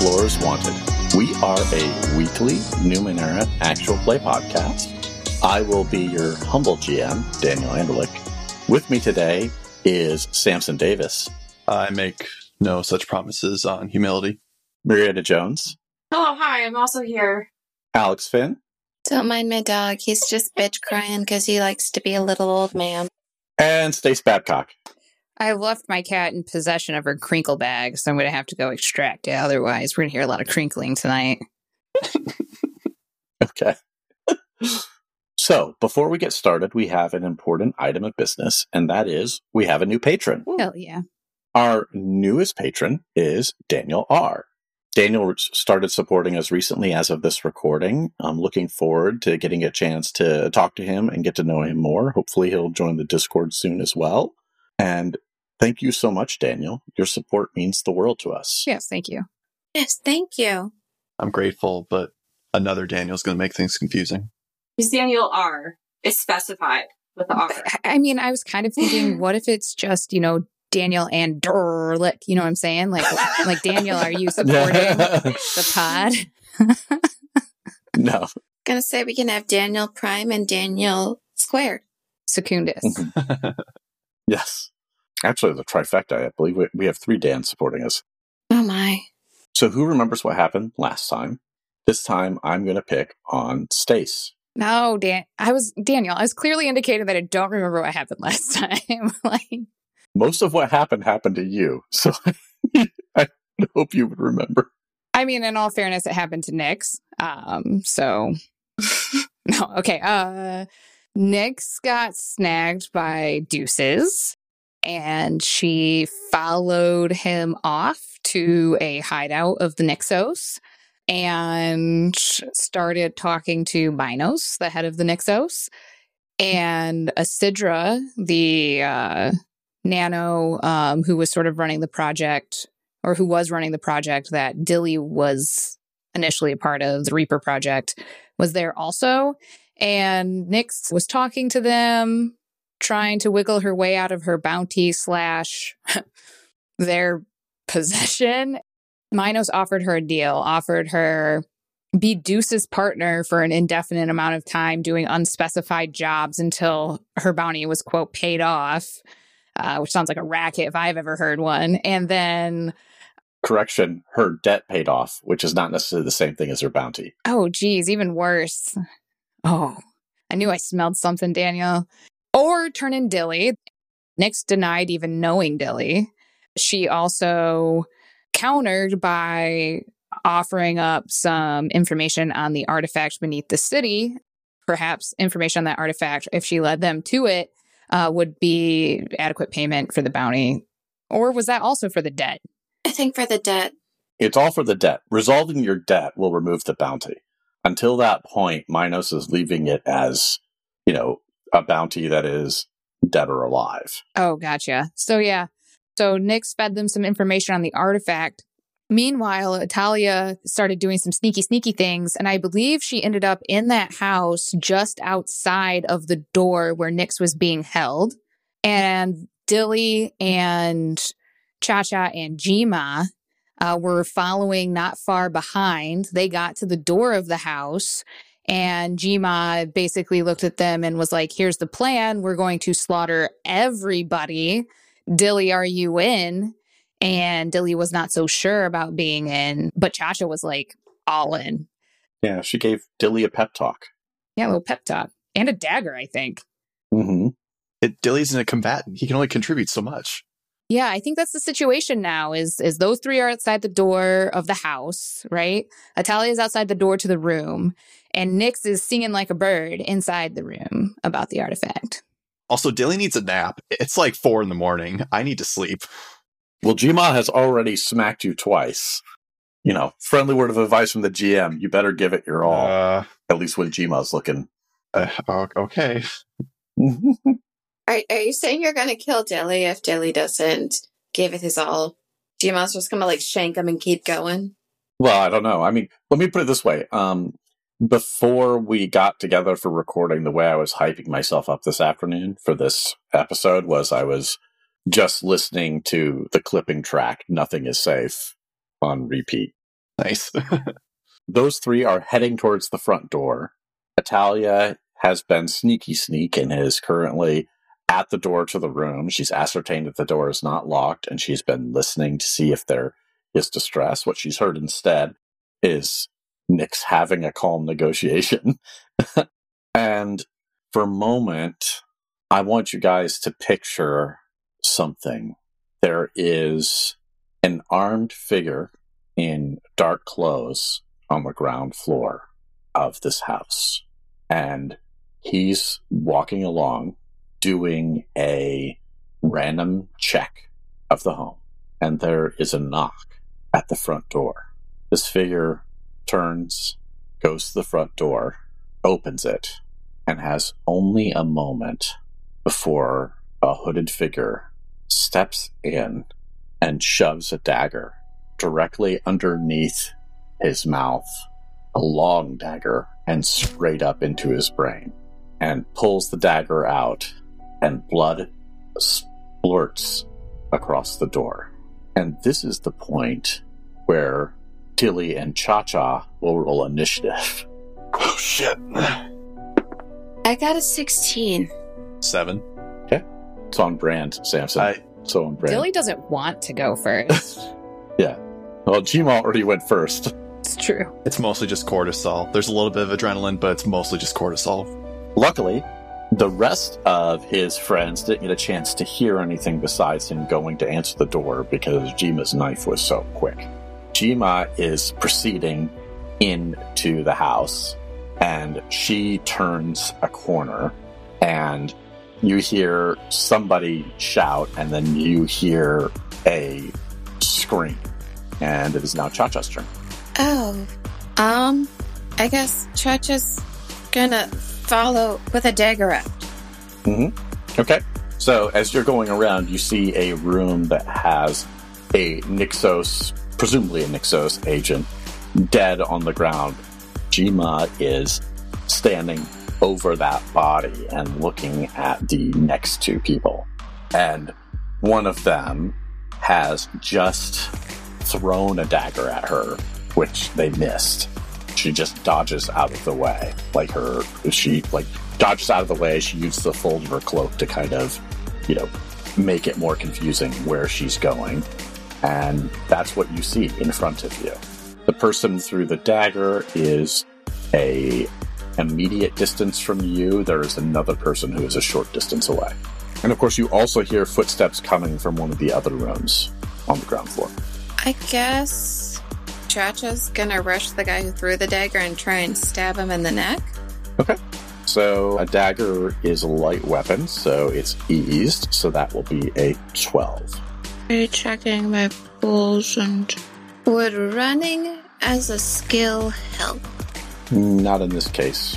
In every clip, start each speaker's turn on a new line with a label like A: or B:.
A: Welcome Explorers Wanted. We are a weekly Numenera actual play podcast. I will be your humble GM, Daniel Anderlich. With me today is Samson Davis,
B: I make no such promises on humility.
A: Marietta Jones,
C: Hello, hi, I'm also here.
A: Alex Finn,
D: Don't mind my dog. He's just bitch crying because he likes to be a little old man.
A: and Stace Babcock.
E: I left my cat in possession of her crinkle bag, so I'm going to have to go extract it. Otherwise, we're going to hear a lot of crinkling tonight.
A: Okay. so, before we get started, we have an important item of business, and that is we have a new patron.
E: Hell yeah.
A: Our newest patron is Daniel R. Daniel started supporting us recently as of this recording. I'm looking forward to getting a chance to talk to him and get to know him more. Hopefully, he'll join the Discord soon as well. And thank you so much, Daniel. Your support means the world to us.
E: Yes, thank you.
D: Yes, thank you.
B: I'm grateful, but another Daniel's going to make things confusing.
C: He's Daniel R. is specified with the R.
E: I- I mean, I was kind of thinking, what if it's just, you know, Daniel and Durlick? You know what I'm saying? Like, like Daniel, are you supporting the pod?
A: no.
D: Gonna say we can have Daniel Prime and Daniel Squared.
E: Secundus.
A: Yes. Actually, the trifecta, I believe we, we have three Dans supporting us.
D: Oh my.
A: So, who remembers what happened last time? This time, I'm going to pick on Stace.
E: No, Dan. I was Daniel. I was clearly indicating that I don't remember what happened last time. like,
A: Most of what happened happened to you, so I hope you would remember.
E: I mean, in all fairness, it happened to Nyx. Um, so no, okay. Uh Nyx got snagged by Deuces and she followed him off to a hideout of the Nixos and started talking to Minos, the head of the Nixos, and Asidra, the uh nano um, who was sort of running the project or who was running the project that Dilly was initially a part of, the Reaper project, was there also. And Nyx was talking to them, trying to wiggle her way out of her bounty slash their possession. Minos offered her a deal, offered her be Deuce's partner for an indefinite amount of time doing unspecified jobs until her bounty was, quote, paid off, uh, which sounds like a racket if I've ever heard one. And then
A: Correction, her debt paid off, which is not necessarily the same thing as her bounty.
E: Oh, geez, even worse. Oh, I knew I smelled something, Daniel. Or turn in Dilly. Nyx denied even knowing Dilly. She also countered by offering up some information on the artifact beneath the city. Perhaps information on that artifact, if she led them to it, uh, would be adequate payment for the bounty. Or was that also for the debt?
D: I think for the debt.
A: It's all for the debt. Resolving your debt will remove the bounty. Until that point, Minos is leaving it as, you know, a bounty that is dead or alive.
E: Oh, gotcha. So yeah. So Nyx fed them some information on the artifact. Meanwhile, Italia started doing some sneaky, sneaky things, and I believe she ended up in that house just outside of the door where Nyx was being held. And Dilly and Cha Cha and Jima uh, were following not far behind. They got to the door of the house, and Jima basically looked at them and was like, Here's the plan. We're going to slaughter everybody. Dilly, are you in? And Dilly was not so sure about being in, but Cha Cha was like, all in.
A: Yeah, she gave Dilly a pep talk.
E: Yeah, a little pep talk and a dagger, I think.
A: Mm-hmm.
B: It, Dilly's in a combatant. He can only contribute so much.
E: Yeah, I think that's the situation now is is those three are outside the door of the house, right? Atalia is outside the door to the room, and Nyx is singing like a bird inside the room about the artifact.
B: Also, Dilly needs a nap. It's like four in the morning. I need to sleep.
A: Well, Jima has already smacked you twice. You know, friendly word of advice from the GM. You better give it your all.
B: Uh,
A: at least when Jima's looking.
B: uh, okay.
D: Are, are you saying you're gonna kill Dilly if Dilly doesn't give it his all? Jima's just gonna like shank him and keep going?
A: Well, I don't know. I mean, let me put it this way. Um, before we got together for recording, the way I was hyping myself up this afternoon for this episode was I was just listening to the clipping track, Nothing is Safe, on repeat.
B: Nice.
A: Those three are heading towards the front door. Italia has been sneaky sneak and is currently at the door to the room. She's ascertained that the door is not locked and she's been listening to see if there is distress. What she's heard instead is Nyx having a calm negotiation. and for a moment, I want you guys to picture something. There is an armed figure in dark clothes on the ground floor of this house. And he's walking along doing a random check of the home. And there is a knock at the front door. This figure turns, goes to the front door, opens it, and has only a moment before a hooded figure steps in and shoves a dagger directly underneath his mouth, a long dagger, and straight up into his brain, and pulls the dagger out, and blood splurts across the door. And this is the point where Dilly and Cha Cha will roll initiative.
B: oh shit.
D: I got a 16.
B: Seven.
A: It's on brand, Samson.
B: I
A: so on brand.
E: Dilly doesn't want to go first. yeah.
A: Well, Jima already went first.
E: it's true.
B: it's mostly just cortisol. There's a little bit of adrenaline, but it's mostly just cortisol.
A: Luckily, the rest of his friends didn't get a chance to hear anything besides him going to answer the door because Jima's knife was so quick. Jima is proceeding into the house and she turns a corner and you hear somebody shout and then you hear a scream. And it is now Cha Cha's turn.
D: Oh, um, I guess Chacha's gonna follow with a dagger out. Mm-hmm.
A: Okay. So as you're going around, you see a room that has a Nixos, presumably a Nixos agent, dead on the ground. Jima is standing over that body and looking at the next two people. And one of them has just thrown a dagger at her, which they missed. She just dodges out of the way. Like her, she like dodges out of the way. She uses the fold of her cloak to kind of, you know, make it more confusing where she's going. And that's what you see in front of you. The person through the dagger is a immediate distance from you. There is another person who is a short distance away. And of course, you also hear footsteps coming from one of the other rooms on the ground floor.
D: I guess Chacha's gonna rush the guy who threw the dagger and try and stab him in the neck. Okay.
A: So a dagger is a light weapon, so it's eased, so that will be a 12.
D: Checking my pools and would running as a skill help?
A: Not in this case.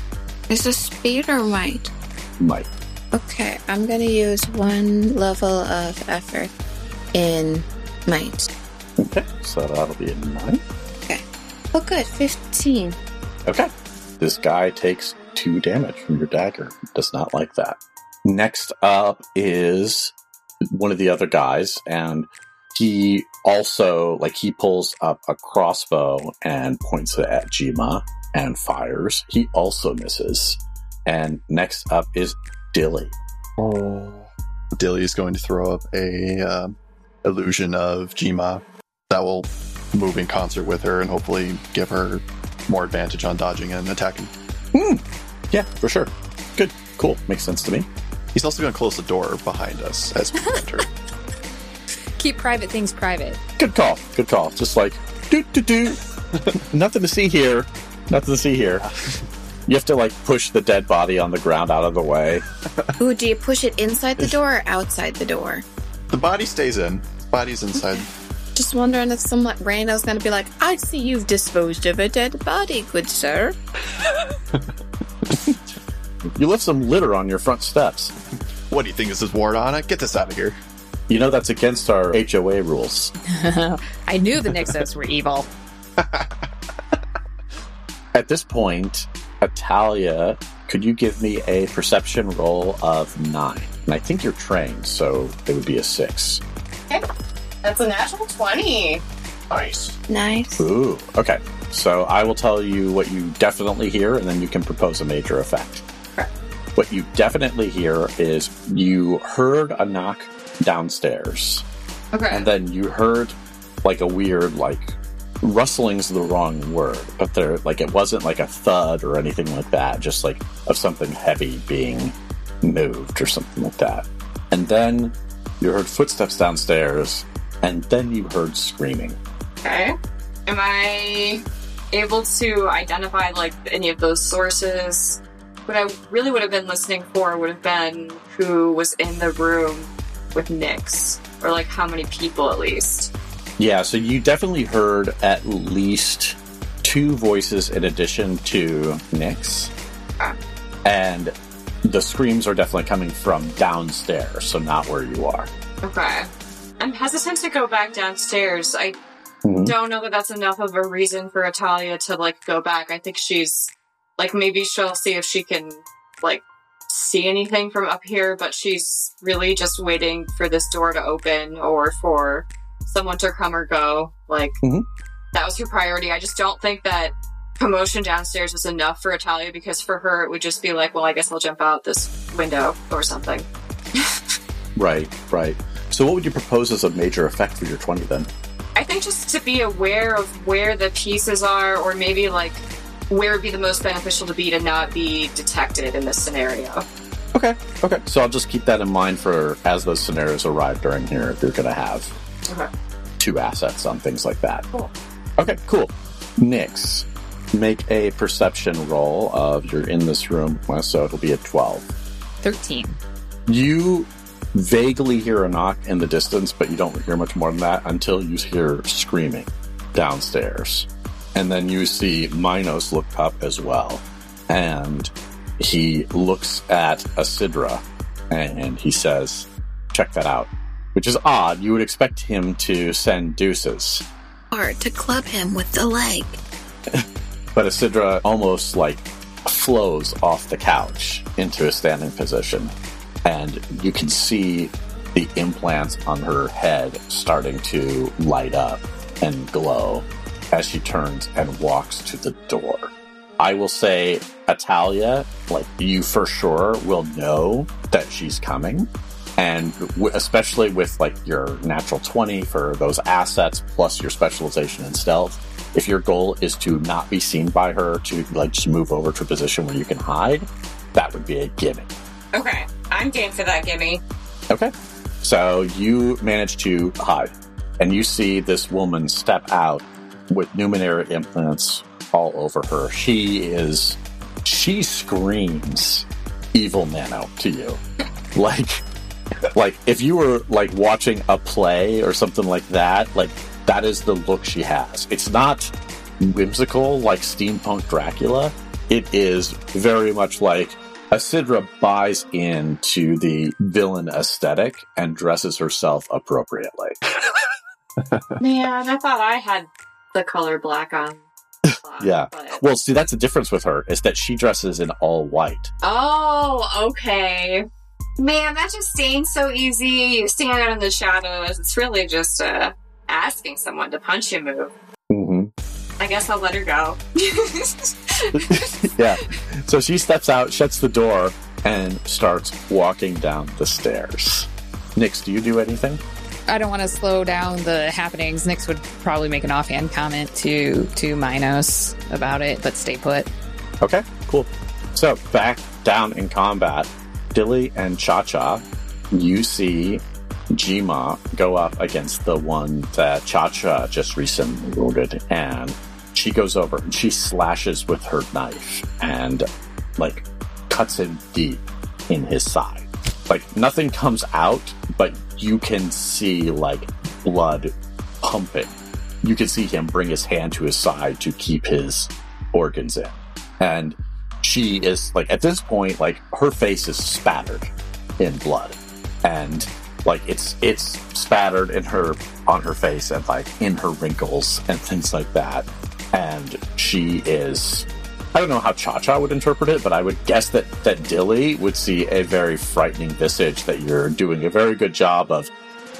D: Is a speed or might?
A: Might.
D: Okay, I'm gonna use one level of effort in might.
A: Okay, so that'll be a 9.
D: Oh, good, 15.
A: Okay. This guy takes 2 damage from your dagger. Does not like that. Next up is one of the other guys, and he also, like, he pulls up a crossbow and points it at Jima and fires. He also misses. And next up is Dilly.
B: Dilly is going to throw up a um, illusion of Jima that will move in concert with her and hopefully give her more advantage on dodging and attacking.
A: Yeah, for sure. Good. Cool. Makes sense to me.
B: He's also going to close the door behind us as we enter.
E: Keep private things private.
A: Good call. Good call. Just like, do, do, do. Nothing to see here. Nothing to see here. You have to, like, push the dead body on the ground out of the way.
D: Ooh, do you push it inside the door or outside the door?
B: the body stays in. Body's inside.
D: Just wondering if some like rando's gonna be like, I see you've disposed of a dead body, good sir.
A: You left some litter on your front steps.
B: What do you think this is ward on it? Get this out of here.
A: You know that's against our HOA rules.
E: I knew the Nixos were evil.
A: At this point, Italia, could you give me a perception roll of nine? And I think you're trained, so it would be a six. Okay.
C: That's a natural 20.
B: Nice.
D: Nice.
A: Ooh, okay. So I will tell you what you definitely hear, and then you can propose a major effect. What you definitely hear is you heard a knock downstairs,
C: Okay.
A: and then you heard like a weird like rustling's the wrong word, but there like it wasn't like a thud or anything like that, just like of something heavy being moved or something like that. And then you heard footsteps downstairs, and then you heard screaming.
C: Okay. Am I able to identify like any of those sources? What I really would have been listening for would have been who was in the room with Nyx, or like how many people at least.
A: Yeah, so you definitely heard at least two voices in addition to Nyx's.
C: Ah.
A: And the screams are definitely coming from downstairs, so not where you are.
C: Okay. I'm hesitant to go back downstairs. I
A: Mhm.
C: don't know that that's enough of a reason for Italia to like go back. I think she's like maybe she'll see if she can like see anything from up here, but she's really just waiting for this door to open or for someone to come or go. Like
A: Mhm.
C: that was her priority. I just don't think that commotion downstairs was enough for Italia because for her it would just be like, well, I guess I'll jump out this window or something.
A: Right, right. So what would you propose as a major effect for your 20 then?
C: I think just to be aware of where the pieces are, or maybe like where would be the most beneficial to be to not be detected in this scenario.
A: Okay, okay. So I'll just keep that in mind for as those scenarios arrive during here if you're going to have
C: Okay.
A: two assets on things like that.
C: Cool.
A: Okay, cool. Nyx, make a perception roll of you're in this room, so it'll be a 12.
E: 13.
A: You vaguely hear a knock in the distance, but you don't hear much more than that until you hear screaming downstairs. And then you see Minos look up as well. And he looks at Asidra and he says, Check that out. Which is odd. You would expect him to send deuces.
D: Or to club him with the leg.
A: But Asidra almost like flows off the couch into a standing position. And you can see the implants on her head starting to light up and glow as she turns and walks to the door. I will say, Atalia, like you for sure will know that she's coming. And w- especially with like your natural 20 for those assets plus your specialization in stealth, if your goal is to not be seen by her, to like just move over to a position where you can hide, that would be a gimme.
C: Okay, I'm game for that, gimme.
A: Okay. So you manage to hide, and you see this woman step out with Numenera implants all over her. She is, she screams evil nano to you. Like, like if you were like watching a play or something like that, like that is the look she has. It's not whimsical like steampunk Dracula. It is very much like Asidra buys into the villain aesthetic and dresses herself appropriately.
C: Man, I thought I had the color black on. black,
A: Yeah.
C: but-
A: Well, see, that's the difference with her is that she dresses in all white.
C: Oh, okay. Man, that just stains so easy. Stand out in the shadows. It's really just uh, asking someone to punch you move.
A: Mm-hmm.
C: I guess I'll let her go.
A: yeah. So she steps out, shuts the door, and starts walking down the stairs. Nyx, do you do anything?
E: I don't want to slow down the happenings. Nyx would probably make an offhand comment to to Minos about it, but stay put.
A: Okay, cool. So back down in combat, Dilly and Cha Cha, you see Jima go up against the one that Cha Cha just recently wounded, and she goes over and she slashes with her knife and like cuts him deep in his side. Like nothing comes out, but you can see like blood pumping. You can see him bring his hand to his side to keep his organs in. And she is like at this point, like her face is spattered in blood. And like it's it's spattered in her on her face and like in her wrinkles and things like that. And she is I don't know how Cha Cha would interpret it, but I would guess that that Dilly would see a very frightening visage that you're doing a very good job of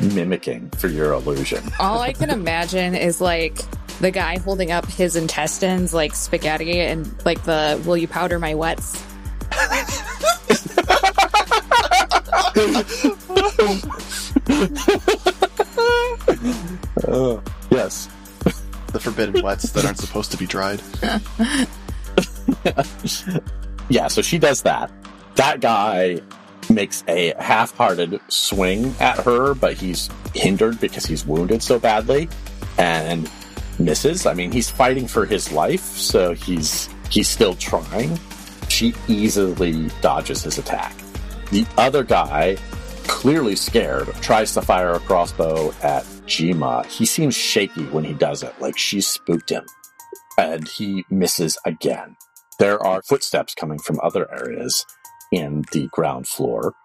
A: mimicking for your illusion.
E: All I can imagine is like the guy holding up his intestines like spaghetti and like the will you powder my wets?
A: Uh, yes.
B: The forbidden wets that aren't supposed to be dried.
A: Yeah, so she does that. That guy makes a half hearted swing at her, but he's hindered because he's wounded so badly and misses. I mean, he's fighting for his life, so he's he's still trying. She easily dodges his attack. The other guy, clearly scared, tries to fire a crossbow at Jima. He seems shaky when he does it, like she spooked him. And he misses again. There are footsteps coming from other areas in the ground floor.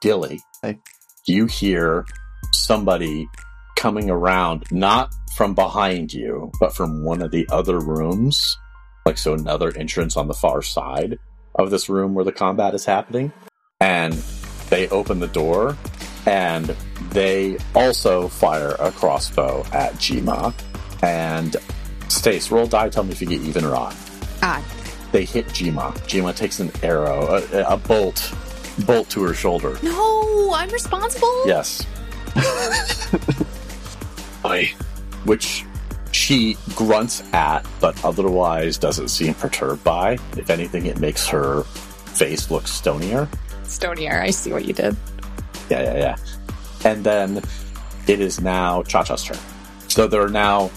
A: Dilly,
B: Hey.
A: you hear somebody coming around, not from behind you, but from one of the other rooms. Like, so another entrance on the far side of this room where the combat is happening. And they open the door and they also fire a crossbow at Jima. And Stace, roll die, tell me if you get even or odd
E: Ah,
A: they hit Jima. Jima takes an arrow, a, a bolt, bolt to her shoulder.
E: no, I'm responsible.
A: Yes,
F: I
A: which she grunts at, but otherwise doesn't seem perturbed by. If anything, it makes her face look stonier.
E: Stonier, I see what you did.
A: Yeah, yeah, yeah. And then it is now Cha Cha's turn. So there are now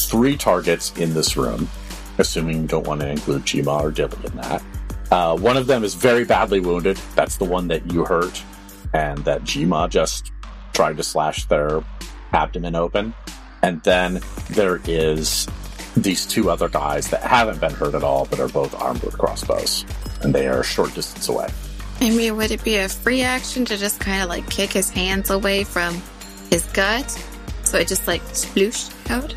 A: three targets in this room, assuming you don't want to include Jima or Dilly in that. Uh, one of them is very badly wounded. That's the one that you hurt, and that Jima just tried to slash their abdomen open. And then there is these two other guys that haven't been hurt at all, but are both armed with crossbows, and they are a short distance away.
D: I mean, would it be a free action to just kind of like kick his hands away from his gut? So it just like splooshed out?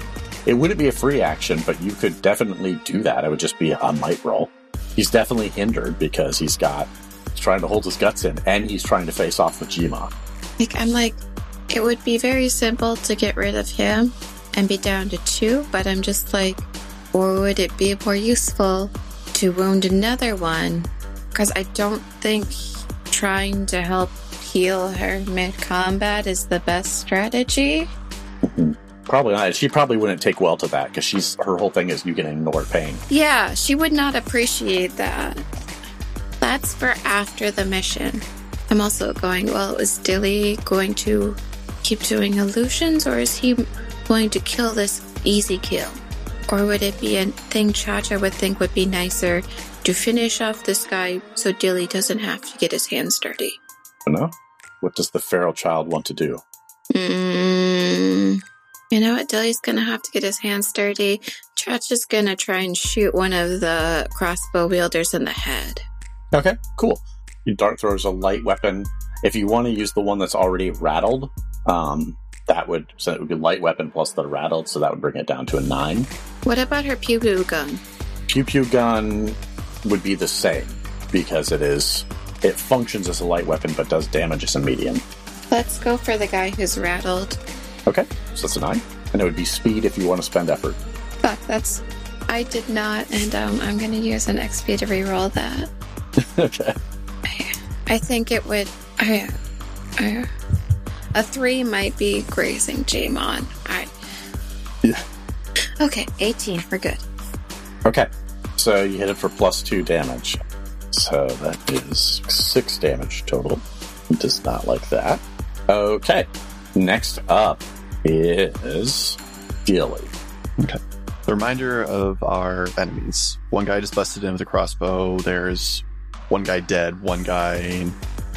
A: It wouldn't be a free action, but you could definitely do that. It would just be a might roll. He's definitely hindered because he's got he's trying to hold his guts in, and he's trying to face off with Jima.
D: Like, I'm like, it would be very simple to get rid of him and be down to two, but I'm just like, or would it be more useful to wound another one? Because I don't think trying to help heal her mid combat is the best strategy. Mm-hmm.
A: Probably not. She probably wouldn't take well to that because she's her whole thing is you can ignore pain.
D: Yeah, she would not appreciate that. That's for after the mission. I'm also going, well, is Dilly going to keep doing illusions or is he going to kill this easy kill? Or would it be a thing Chacha would think would be nicer to finish off this guy so Dilly doesn't have to get his hands dirty?
A: No. What does the feral child want to do?
D: Mm, you know what? Dilly's gonna have to get his hands dirty. Chacha's gonna try and shoot one of the crossbow wielders in the head.
A: Okay, cool. Your dart thrower is a light weapon. If you want to use the one that's already rattled, um, that would so it would be light weapon plus the rattled, so that would bring it down to a nine.
D: What about her pew pew gun?
A: Pew pew gun would be the same because it is it functions as a light weapon but does damage as a medium.
D: Let's go for the guy who's rattled.
A: Okay, so that's a nine, and it would be speed if you want to spend effort.
D: Fuck, that's. I did not, and um, I'm gonna use an XP to reroll that.
A: okay,
D: I think it would. I, I, a three might be grazing Jamon. I.
A: Yeah.
D: Okay, 18. We're good.
A: okay. So you hit it for plus two damage. So that is six damage total. It does not like that. Okay, next up is Dilly. Okay?
B: The reminder of our enemies. One guy just busted in with a crossbow. There's one guy dead, one guy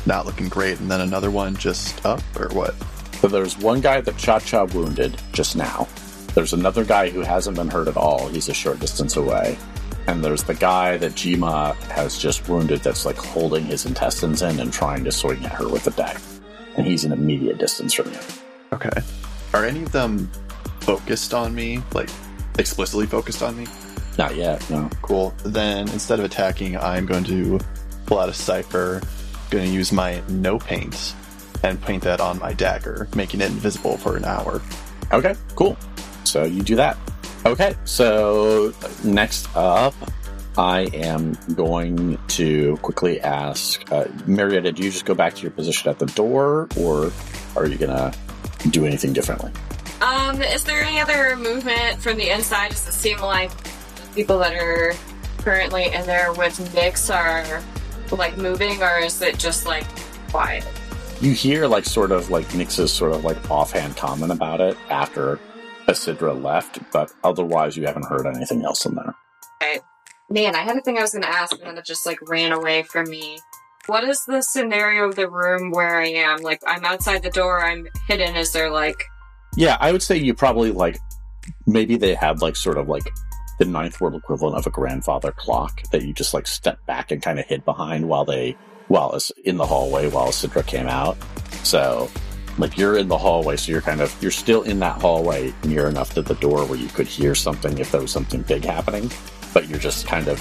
B: not looking great, and then another one just up, or what?
A: So there's one guy that Cha Cha wounded just now. There's another guy who hasn't been hurt at all. He's a short distance away. And there's the guy that Jima has just wounded that's like holding his intestines in and trying to swing at her with a dagger. And he's an immediate distance from you.
B: Okay. Are any of them focused on me? Like, explicitly focused on me?
A: Not yet, no.
B: Cool. Then instead of attacking, I'm going to pull out a cipher. Going to use my no paint and paint that on my dagger, making it invisible for an hour.
A: Okay, cool. So you do that. Okay, so next up, I am going to quickly ask uh, Marietta, do you just go back to your position at the door, or are you going to do anything differently?
C: Um, is there any other movement from the inside? Does it seem like people that are currently in there with Nyx are like moving, or is it just like quiet?
A: You hear like sort of like Nyx's sort of like offhand comment about it after Isidra left, but otherwise you haven't heard anything else in there.
C: Man, I had a thing I was going to ask, and then it just like ran away from me. What is the scenario of the room where I am? Like, I'm outside the door, I'm hidden. Is there like,
A: Yeah, I would say you probably like maybe they had like sort of like the ninth world equivalent of a grandfather clock that you just like stepped back and kind of hid behind while they while it's in the hallway while Sidra came out. So like you're in the hallway, so you're kind of you're still in that hallway near enough to the door where you could hear something if there was something big happening, but you're just kind of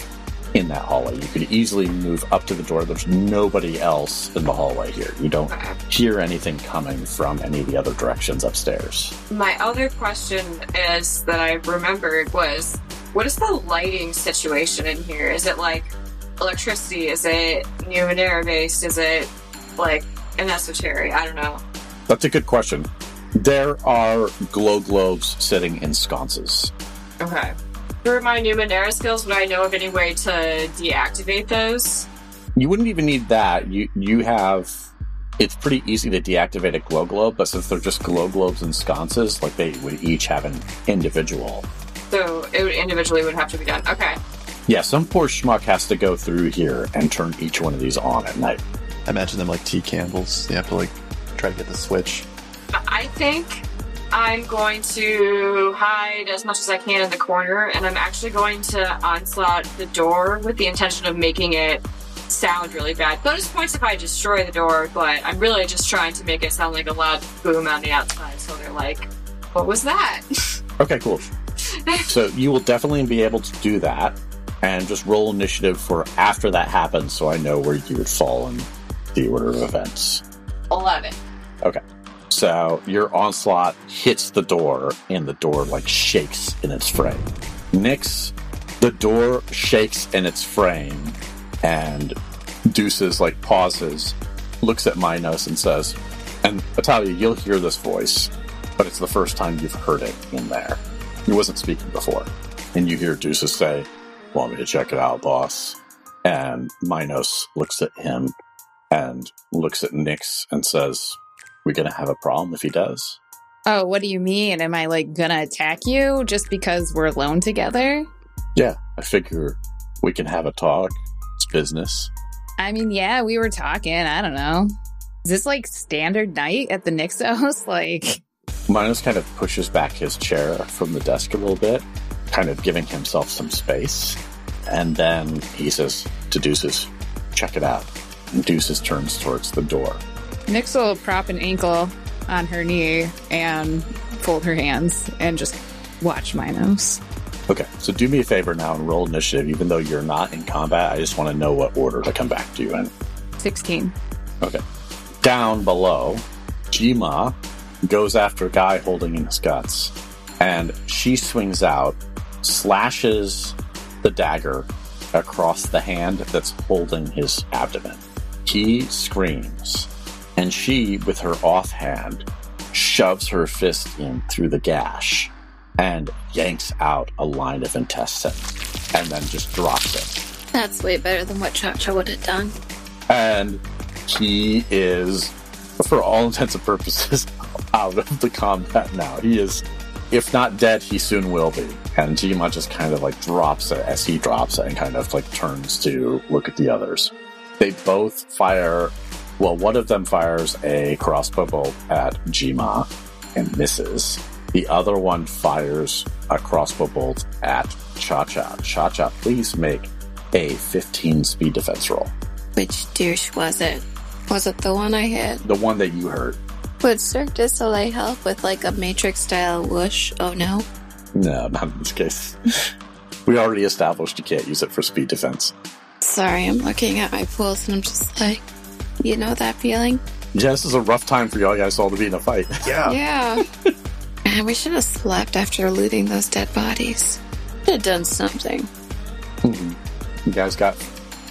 A: in that hallway. You could easily move up to the door. There's nobody else in the hallway here. You don't hear anything coming from any of the other directions upstairs.
C: my other question is that I remembered was, what is the lighting situation in here? Is it like electricity? Is it Numenera based? Is it like an esoteric? I don't know.
A: That's a good question. There are glow globes sitting in sconces.
C: Okay. For my Numenera skills, would I know of any way to deactivate those?
A: You wouldn't even need that. You you have it's pretty easy to deactivate a glow globe, but since they're just glow globes and sconces, like they would each have an individual.
C: So it would individually would have to be done. Okay.
A: Yeah, some poor schmuck has to go through here and turn each one of these on at night.
B: I imagine them like tea candles. They have to like try to get the switch.
C: I think I'm going to hide as much as I can in the corner, and I'm actually going to onslaught the door with the intention of making it sound really bad. Bonus points if I destroy the door, but I'm really just trying to make it sound like a loud boom on the outside, so they're like, "What was that?"
A: Okay, cool. so you will definitely be able to do that and just roll initiative for after that happens so I know where you would fall in the order of events.
C: Eleven.
A: So your onslaught hits the door, and the door like shakes in its frame. Nyx, the door shakes in its frame, and Deuces like pauses, looks at Minos, and says, "And Atalia, you'll hear this voice, but it's the first time you've heard it in there. He wasn't speaking before." And you hear Deuces say, "Want me to check it out, boss?" And Minos looks at him and looks at Nyx and says, we gonna have a problem if he does?
E: Oh, what do you mean? Am I like gonna attack you just because we're alone together?
A: Yeah, I figure we can have a talk. It's business.
E: I mean, yeah, we were talking. I don't know. Is this like standard night at the Nixos? Like,
A: Minos kind of pushes back his chair from the desk a little bit, kind of giving himself some space. And then he says to Deuces, check it out. And Deuces turns towards the door.
E: Nyx will prop an ankle on her knee and fold her hands and just watch Minos.
A: Okay, so do me a favor now and roll initiative. Even though you're not in combat, I just want to know what order to come back to you in.
E: 16.
A: Okay. Down below, Jima goes after a guy holding in his guts, and she swings out, slashes the dagger across the hand that's holding his abdomen. He screams, and she, with her offhand, shoves her fist in through the gash and yanks out a line of intestines and then just drops it.
D: That's way better than what Cha Cha would have done.
A: and he is, for all intents and purposes, out of the combat now. He is, if not dead, he soon will be. And Jima just kind of like drops it as he drops it and kind of like turns to look at the others. They both fire, well, one of them fires a crossbow bolt at Jima and misses. The other one fires a crossbow bolt at Cha Cha. Cha Cha, please make a 15 speed defense roll.
D: Which douche was it? Was it the one I hit?
A: The one that you hurt.
D: Would Cirque du Soleil help with like a Matrix style whoosh? Oh no.
A: No, not in this case. we already established you can't use it for speed defense.
D: Sorry, I'm looking at my pulse and I'm just like, you know that feeling?
A: Yeah, this is a rough time for y'all guys all to be in a fight.
B: Yeah.
D: Yeah. Man, we should have slept after looting those dead bodies. Should have done something. Hmm.
A: you guys got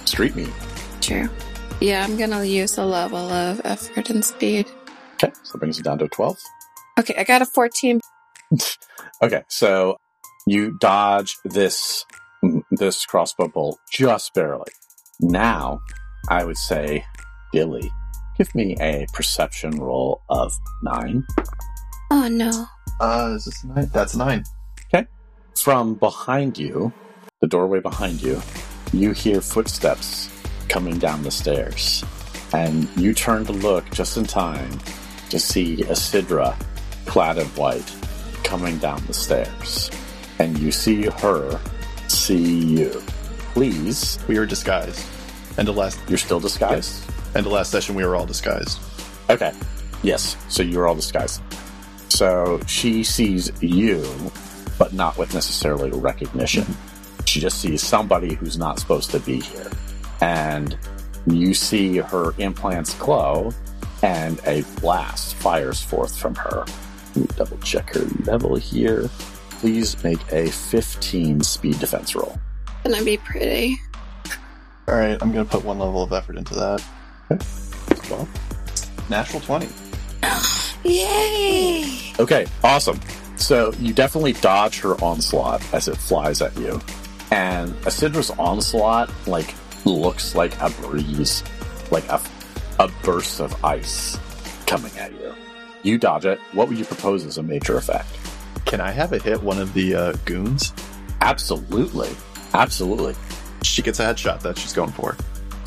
A: street meat.
D: True. Yeah, I'm gonna use a level of effort and speed.
A: Okay, so that brings it down to 12.
D: Okay, I got a 14.
A: Okay, so you dodge this this crossbow bolt just barely. Now, I would say, Dilly, give me a perception roll of nine.
D: Oh no.
B: Uh, is this nine? That's a nine.
A: From behind you, the doorway behind you, you hear footsteps coming down the stairs. And you turn to look just in time to see Isidra, clad in white, coming down the stairs. And you see her see you. Please,
B: We are disguised. And the last
A: you're still disguised?
B: And the last session we were all disguised.
A: Okay. Yes. So you're all disguised. So she sees you, but not with necessarily recognition. She just sees somebody who's not supposed to be here. And you see her implants glow, and a blast fires forth from her. Let me double check her level here. Please make a 15 speed defense roll.
D: Gonna be pretty.
B: All right, I'm gonna put one level of effort into that.
A: Well,
B: Natural twenty.
D: Yay!
A: Okay, awesome. So you definitely dodge her onslaught as it flies at you. And Isidra's onslaught, like, looks like a breeze, like a, a burst of ice coming at you. You dodge it. What would you propose as a major effect?
B: Can I have it hit one of the uh, goons?
A: Absolutely. Absolutely.
B: She gets a headshot that she's going for.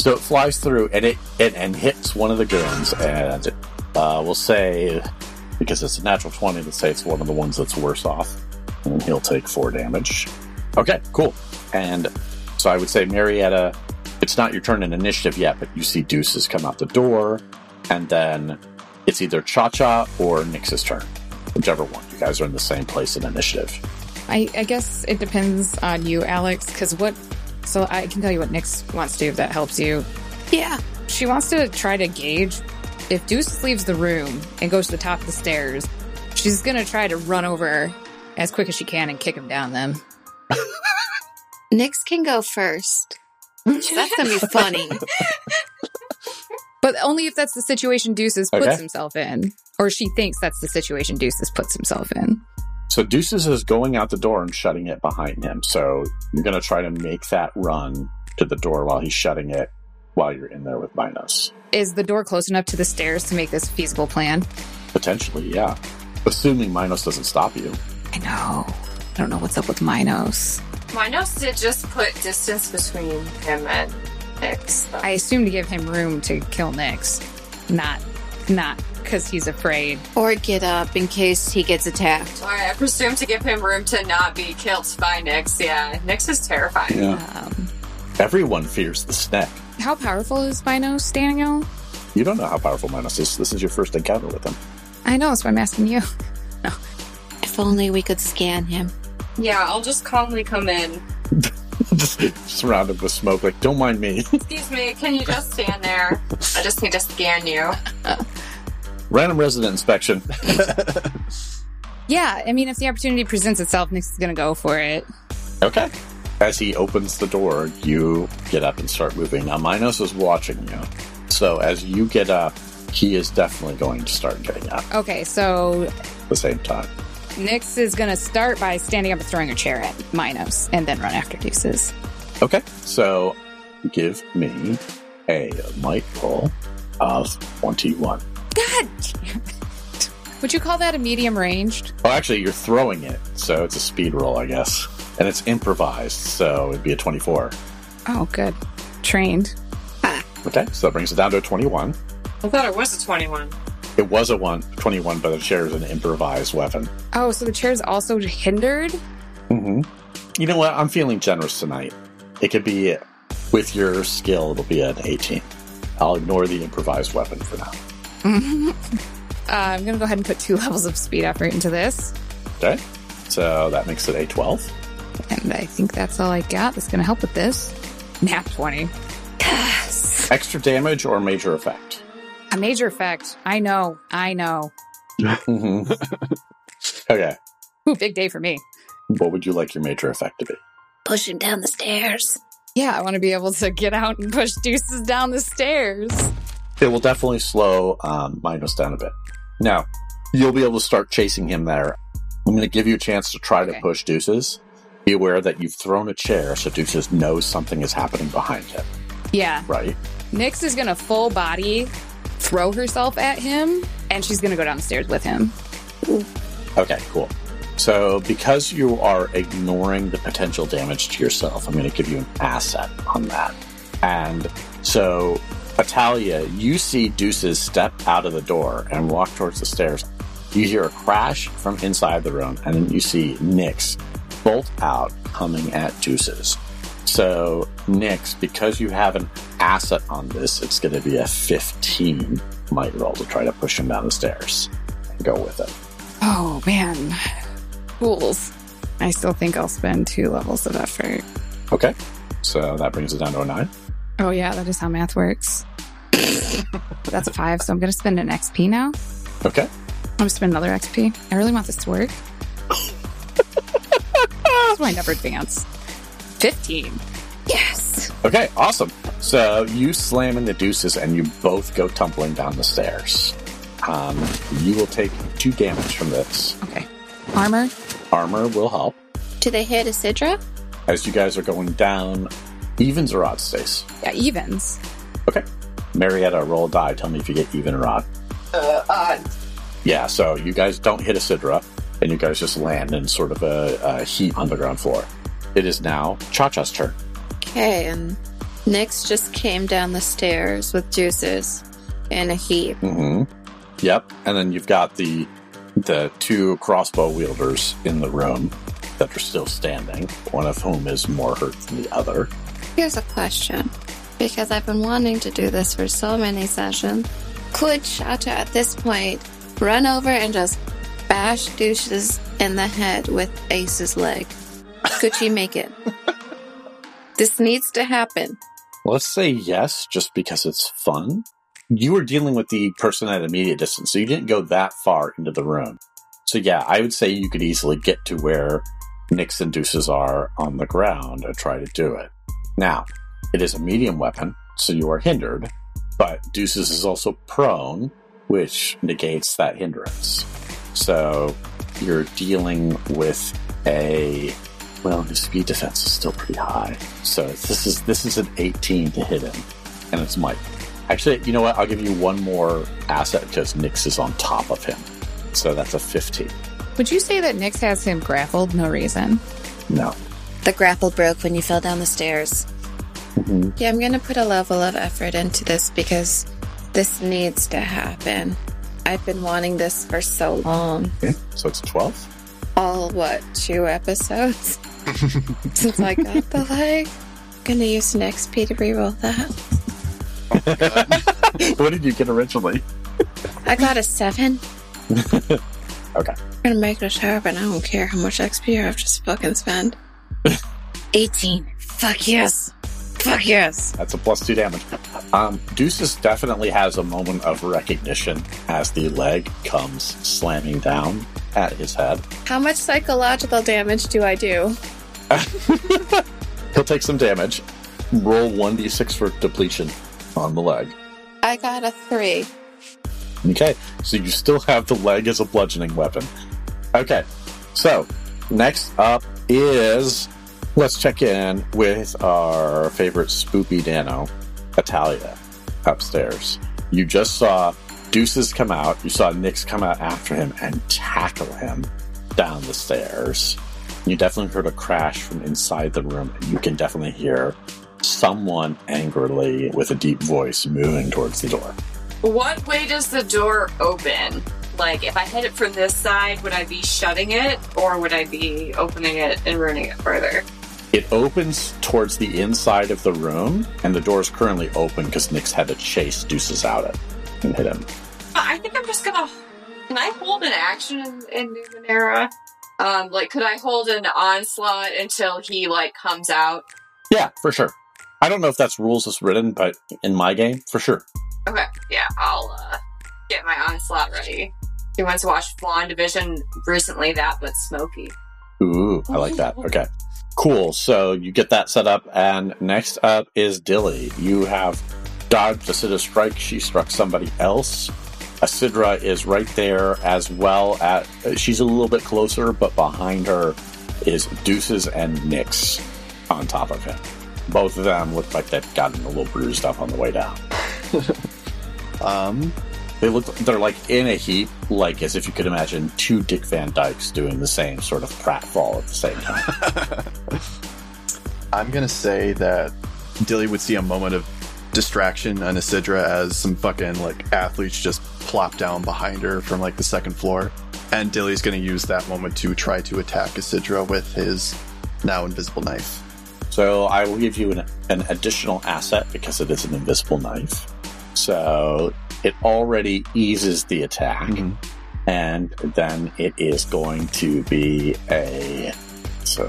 A: So it flies through and it, it and hits one of the goons, and uh, we'll say because it's a natural twenty, let's say it's one of the ones that's worse off, and he'll take four damage. Okay, cool. And so I would say Marietta, it's not your turn in initiative yet, but you see Deuces come out the door, and then it's either Cha Cha or Nyx's turn, whichever one. You guys are in the same place in initiative.
E: I, I guess it depends on you, Alex, because what. So I can tell you what Nyx wants to do if that helps you.
D: Yeah.
E: She wants to try to gauge if Deuce leaves the room and goes to the top of the stairs. She's gonna try to run over as quick as she can and kick him down them.
D: Nyx can go first. That's gonna be funny.
E: But only if that's the situation Deuces puts
A: Okay.
E: himself in, or she thinks that's the situation Deuces puts himself in.
A: So Deuces is going out the door and shutting it behind him. So you're going to try to make that run to the door while he's shutting it while you're in there with Minos.
E: Is the door close enough to the stairs to make this feasible plan?
A: Potentially, yeah. Assuming Minos doesn't stop you.
E: I know. I don't know what's up with Minos.
C: Minos did just put distance between him and Nyx. though.
E: I assume to give him room to kill Nyx, not not because he's afraid.
D: or get up in case he gets attacked.
C: Alright, I presume to give him room to not be killed by Nyx. Yeah, Nyx is terrifying.
E: Um,
A: Everyone fears the snack.
E: how powerful is Minos, Daniel?
A: You don't know how powerful Minos is. This is your first encounter with him.
E: I know, that's why I'm asking you.
D: If only we could scan him.
C: Yeah, I'll just calmly come in.
A: just surrounded with smoke, like, don't mind me.
C: Excuse me, can you just stand there? I just need to scan you.
A: Random resident inspection.
E: Yeah, I mean, if the opportunity presents itself, Nyx is gonna go for it.
A: Okay. As he opens the door, you get up and start moving. Now, Minos is watching you. So as you get up, he is definitely going to start getting up
E: Okay, so
A: at the same time.
E: Nyx is gonna start by standing up and throwing a chair at Minos, and then run after Deuces.
A: Okay. So give me a might roll of 21.
E: God! Would you call that a medium ranged?
A: Well, actually, you're throwing it, so it's a speed roll, I guess. And it's improvised, so it'd be a 24.
E: Oh, good. Trained.
A: Okay, so that brings it down to a 21.
C: I thought it was a 21.
A: It was a one, 21, but the chair is an improvised weapon.
E: Oh, so the chair is also hindered?
A: hmm You know what? I'm feeling generous tonight. It could be, with your skill, it'll be an 18. I'll ignore the improvised weapon for now.
E: uh, I'm gonna go ahead and put two levels of speed effort into this.
A: Okay? So that makes it a 12.
E: And I think that's all I got that's gonna help with this. Nat 20.
D: Yes.
A: Extra damage or major effect?
E: A major effect. I know. I know.
A: Mhm. okay.
E: Ooh, big day for me.
A: What would you like your major effect to be?
D: Push him down the stairs.
E: Yeah, I want to be able to get out and push Deuces down the stairs.
A: It will definitely slow um, Minos down a bit. Now, you'll be able to start chasing him there. I'm going to give you a chance to try to push Deuces. Be aware that you've thrown a chair so Deuces knows something is happening behind him,
E: Yeah.
A: right?
E: Nyx is going to full body throw herself at him, and she's going to go downstairs with him.
A: Okay, cool. So, because you are ignoring the potential damage to yourself, I'm going to give you an asset on that. And so, Atalia, you see Deuces step out of the door and walk towards the stairs. You hear a crash from inside the room, and then you see Nyx bolt out coming at Deuces. So, Nyx, because you have an asset on this, it's going to be a 15 might roll to try to push him down the stairs and go with it.
E: Oh, man. Fools. I still think I'll spend two levels of effort.
A: Okay. So that brings it down to a nine.
E: Oh, yeah, that is how math works. That's a five, so I'm going to spend an XP now.
A: Okay.
E: I'm going to spend another XP. I really want this to work. That's why I never advance. 15.
D: Yes.
A: Okay, awesome. So you slam in the deuces and you both go tumbling down the stairs. Um, you will take two damage from this.
E: Okay. Armor?
A: Armor will help.
D: Do they hit Isidra?
A: As you guys are going down, evens or odd stays.
E: Yeah, evens.
A: Okay. Marietta, roll a die. Tell me if you get even or odd.
C: Uh, odd.
A: Yeah, so you guys don't hit a Sidra, and you guys just land in sort of a, a heap on the ground floor. It is now Cha Cha's turn.
D: Okay, and Nyx just came down the stairs with Deuces in a heap.
A: hmm Yep. And then you've got the the two crossbow wielders in the room that are still standing, one of whom is more hurt than the other.
D: Here's a question. Because I've been wanting to do this for so many sessions. Could Shata at this point run over and just bash Deuces in the head with Ace's leg? Could she make it? this needs to happen.
A: Let's say yes, just because it's fun. You were dealing with the person at immediate distance, so you didn't go that far into the room. So yeah, I would say you could easily get to where Nyx and Deuces are on the ground and try to do it. Now, it is a medium weapon, so you are hindered, but Deuces is also prone, which negates that hindrance. So you're dealing with a well, his speed defense is still pretty high. So this is this is an 18 to hit him, and it's Mike. Actually, you know what? I'll give you one more asset because Nyx is on top of him. So that's a 15.
E: Would you say that Nyx has him grappled? No reason.
A: No.
D: The grapple broke when you fell down the stairs.
A: Mhm.
D: Yeah, I'm gonna put a level of effort into this because this needs to happen. I've been wanting this for so long.
A: Okay. So it's 12.
D: All what, two episodes? Since I got the leg. Gonna use an XP to reroll that.
A: what did you get originally?
D: I got a seven.
A: Okay.
D: I'm gonna make this happen. I don't care how much XP I have to fucking spend. 18. Fuck yes. Fuck yes.
A: That's a plus two damage. Um, Deuces definitely has a moment of recognition as the leg comes slamming down at his head.
D: How much psychological damage do I do?
A: He'll take some damage. Roll 1d6 for depletion on the leg.
D: I got a three.
A: Okay, so you still have the leg as a bludgeoning weapon. Okay, so next up is let's check in with our favorite spoopy Dano, Italia, upstairs. You just saw Deuces come out, you saw Nyx come out after him and tackle him down the stairs. You definitely heard a crash from inside the room, you can definitely hear someone angrily with a deep voice moving towards the door.
C: What way does the door open? Like, if I hit it from this side, would I be shutting it, or would I be opening it and ruining it further?
A: It opens towards the inside of the room, and the door is currently open because Nyx's had to chase Deuces out it and hit him.
C: I think I'm just gonna. Can I hold an action in, in Numenera? Um, like, could I hold an onslaught until he like comes out?
A: Yeah, for sure. I don't know if that's rules as written, but in my game, for sure.
C: Okay, yeah, I'll uh, get my onslaught ready. He wants to watch Flaw Division recently, that but smoky.
A: Ooh, I like that. Okay. Cool. So you get that set up, and next up is Dilly. You have dodged Acidra strike. She struck somebody else. Acidra is right there as well. At she's a little bit closer, but behind her is Deuces and Nyx on top of him. Both of them look like they've gotten a little bruised up on the way down.
B: Um,
A: They look they're like in a heap, like as if you could imagine two Dick Van Dykes doing the same sort of pratfall at the same time.
B: I'm gonna say that Dilly would see a moment of distraction on Isidra as some fucking like athletes just plop down behind her from like the second floor, and Dilly's gonna use that moment to try to attack Isidra with his now invisible knife.
A: So I will give you an, an additional asset because it is an invisible knife. So it already eases the attack,
B: Mhm.
A: and then it is going to be a so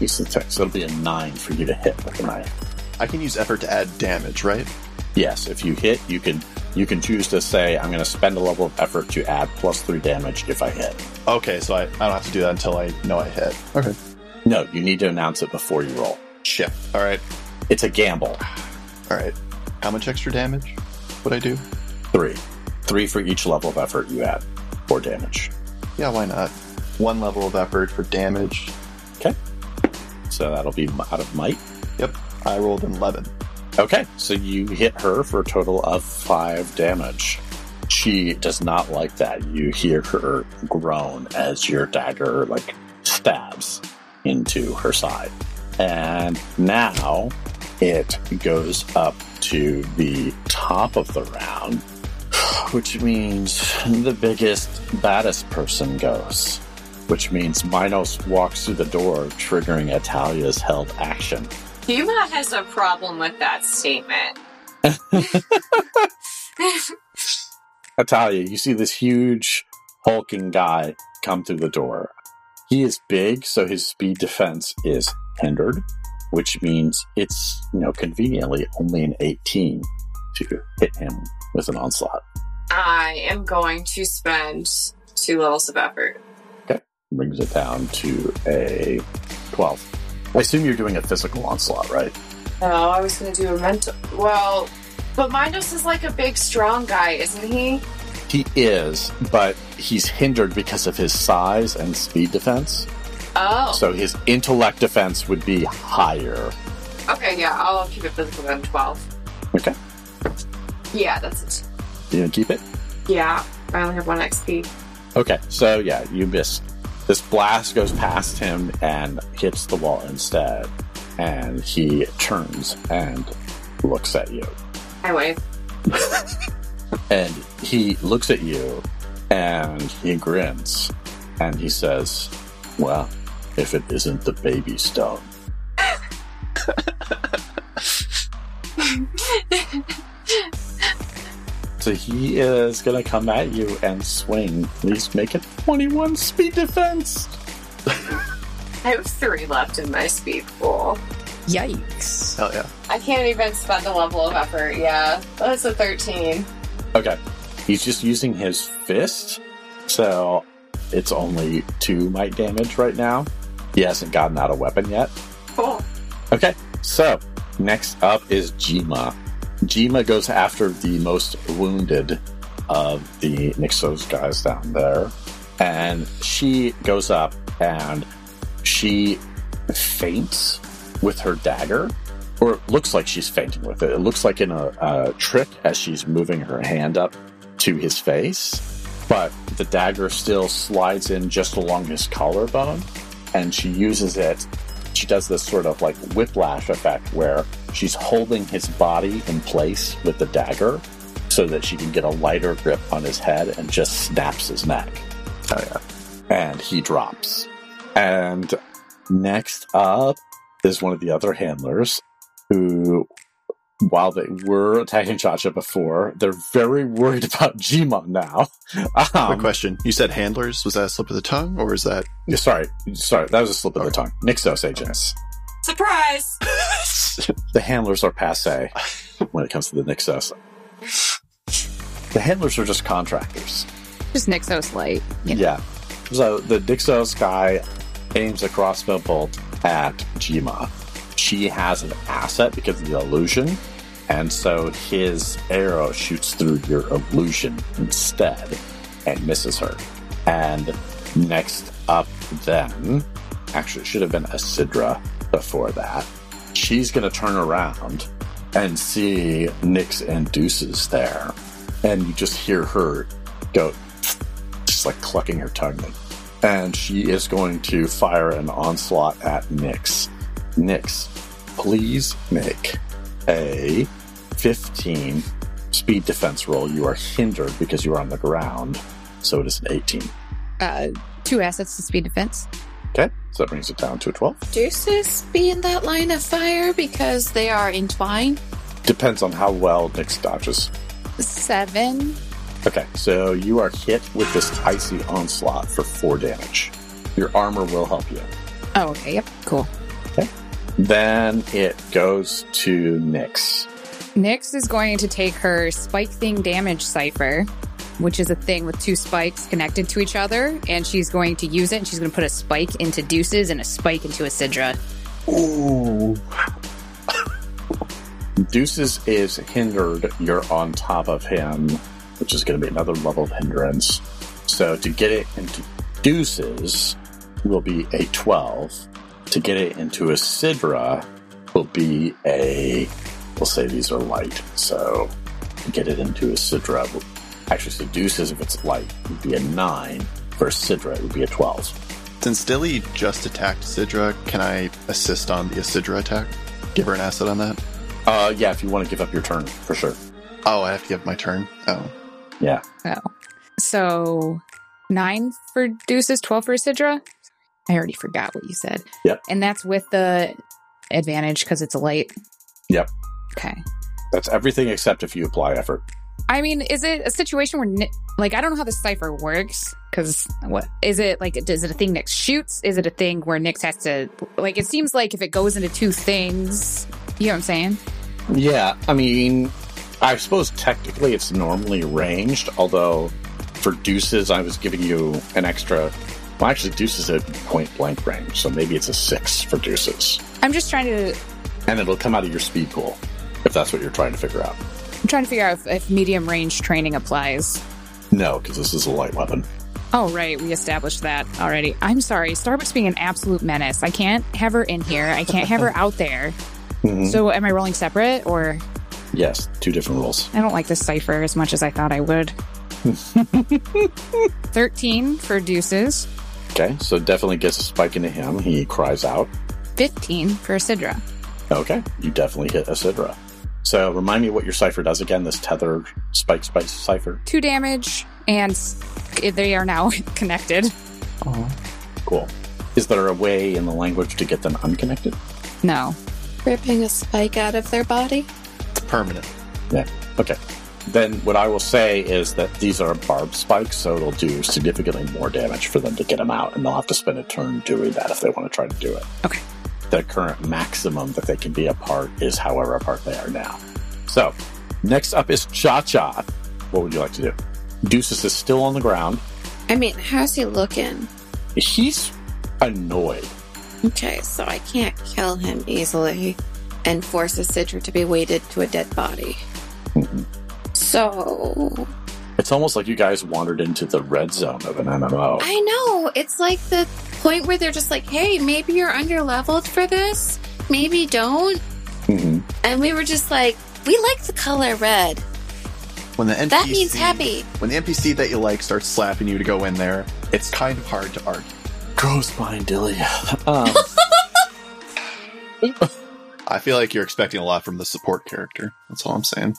A: use the text. So it'll be a nine for you to hit with the knife.
B: I can use effort to add damage, right?
A: Yes, if you hit, you can you can choose to say I'm going to spend a level of effort to add plus three damage if I hit.
B: Okay, so I, I don't have to do that until I know I hit. Okay.
A: No, you need to announce it before you roll.
B: Shit. All right.
A: It's a gamble.
B: All right. How much extra damage would I do?
A: Three, three for each level of effort you add for damage.
B: Yeah, why not? One level of effort for damage. Okay.
A: So that'll be out of might.
B: Yep. I rolled an 11.
A: Okay, so you hit her for a total of five damage. She does not like that. You hear her groan as your dagger like stabs into her side. And now it goes up to the top of the round, which means the biggest, baddest person goes. Which means Minos walks through the door, triggering Italia's held action.
C: Huma has a problem with that statement.
A: Italia, you see this huge hulking guy come through the door. He is big, so his speed defense is hindered, which means it's, you know, conveniently only an 18 to hit him with an onslaught.
C: I am going to spend two levels of effort. Okay.
A: Brings it down to a 12. I assume you're doing a physical onslaught, right?
C: No, I was going to do a mental. Well, but Minos is like a big, strong guy, isn't he?
A: He is, but he's hindered because of his size and speed defense.
C: Oh.
A: So his intellect defense would be higher.
C: okay, yeah, I'll keep it physical then, 12.
A: Okay.
C: Yeah, that's it.
A: You gonna keep it?
C: Yeah, I only have one XP.
A: Okay, so yeah, you missed. This blast goes past him and hits the wall instead, and he turns and looks at you.
C: I wave.
A: And he looks at you and he grins and he says, Well, if it isn't the baby stone. So he is gonna come at you and swing. Please make it 21 speed defense.
C: I have three left in my speed pool.
E: Yikes.
B: Hell yeah.
C: I can't even spend the level of effort. Yeah, that's a 13.
A: Okay. He's just using his fist, so it's only two might damage right now. He hasn't gotten out a weapon yet.
C: Cool.
A: Okay, so next up is Jima. Jima goes after the most wounded of the Nixos guys down there, and she goes up and she faints with her dagger, or it looks like she's fainting with it. It looks like in a, a trick as she's moving her hand up to his face, but the dagger still slides in just along his collarbone, and she uses it she does this sort of like whiplash effect where she's holding his body in place with the dagger so that she can get a lighter grip on his head and just snaps his neck.
B: Oh yeah.
A: And he drops. And next up is one of the other handlers who, while they were attacking Chacha before, they're very worried about Jima now.
B: Quick
A: Um,
B: question. You said handlers. Was that a slip of the tongue, or is that?
A: sorry, sorry, that was a slip of the tongue. Nixos agents.
C: Surprise!
A: The handlers are passe when it comes to the Nixos. The handlers are just contractors.
E: Just Nixos light. you know.
A: Yeah. So the Nixos guy aims a crossbow bolt at Jima. She has an asset because of the illusion, and so his arrow shoots through your illusion instead and misses her. And next up, then, actually, it should have been Asidra before that. She's going to turn around and see Nyx and Deuces there. And you just hear her go, just like clucking her tongue. And she is going to fire an onslaught at Nyx. Nyx, please make a 15 speed defense roll. You are hindered because you are on the ground. So it is an 18.
E: Uh, two assets to speed defense.
A: Okay, so that brings it down to a 12.
D: Deuces be in that line of fire because they are entwined.
A: Depends on how well Nyx dodges.
E: Seven.
A: Okay, so you are hit with this icy onslaught for 4 damage. Your armor will help you.
E: Oh, okay. Yep. Cool.
A: Then it goes to Nyx.
E: Nyx is going to take her spike thing damage cipher, which is a thing with two spikes connected to each other, and she's going to use it. And she's going to put a spike into Deuces and a spike into Asidra.
A: Ooh. Deuces is hindered. You're on top of him, which is going to be another level of hindrance. So to get it into Deuces will be a 12. To get it into a Sidra will be a. We'll say these are light. So to get it into a Sidra, actually, so Deuces, if it's light, would be a 9. For Sidra, it would be a 12.
B: Since Dilly just attacked Sidra, can I assist on the Sidra attack? Give her an asset on that?
A: Uh, yeah, if you want to give up your turn, for sure.
B: Oh, I have to give my turn. Oh.
A: Yeah.
E: Oh. So nine for Deuces, 12 for Asidra? I already forgot what you said.
A: Yep.
E: And that's with the advantage because it's a light.
A: Yep.
E: Okay.
A: That's everything except if you apply effort.
E: I mean, is it a situation where, like, I don't know how the cipher works because what is it like? Is it a thing Nyx shoots? Is it a thing where Nyx has to, like, it seems like if it goes into two things, you know what I'm saying?
A: Yeah, I mean, I suppose technically it's normally ranged, although for deuces, I was giving you an extra. Well, actually, deuces at point blank range, so maybe it's a six for deuces.
E: I'm just trying to,
A: And it'll come out of your speed pool, if that's what you're trying to figure out.
E: I'm trying to figure out if, if medium range training applies.
A: No, because this is a light weapon.
E: Oh, right. We established that already. I'm sorry. Starbucks being an absolute menace. I can't have her in here. I can't have her out there.
A: Mhm.
E: So, am I rolling separate or
A: Yes, two different rules.
E: I don't like this cipher as much as I thought I would. 13 for deuces,
A: Okay, so definitely gets a spike into him. He cries out.
E: 15 for Sidra.
A: Okay, you definitely hit Asidra. So remind me what your cipher does again. This tether spike spice cipher.
E: Two damage, and they are now connected.
A: Oh, Cool. Is there a way in the language to get them unconnected?
E: No.
D: Ripping a spike out of their body.
B: It's permanent.
A: Yeah. Okay. Then what I will say is that these are barbed spikes, so it'll do significantly more damage for them to get them out, and they'll have to spend a turn doing that if they want to try to do it.
E: Okay.
A: The current maximum that they can be apart is however apart they are now. So, next up is Cha Cha. What would you like to do? Deuces is still on the ground.
D: I mean, how's he looking?
A: He's annoyed.
D: Okay, so I can't kill him easily and force a Sidra to be weighted to a dead body.
A: Mhm.
D: So
A: It's almost like you guys wandered into the red zone of an MMO.
D: I know it's like the point where they're just like, "Hey, maybe you're under leveled for this. Maybe don't."
A: Mhm.
D: And we were just like, "We like the color red.
B: When the NPC,
D: That means happy."
B: When the NPC that you like starts slapping you to go in there, it's kind of hard to argue.
A: Grow spine, Dilly. Um,
B: I feel like you're expecting a lot from the support character. That's all I'm saying.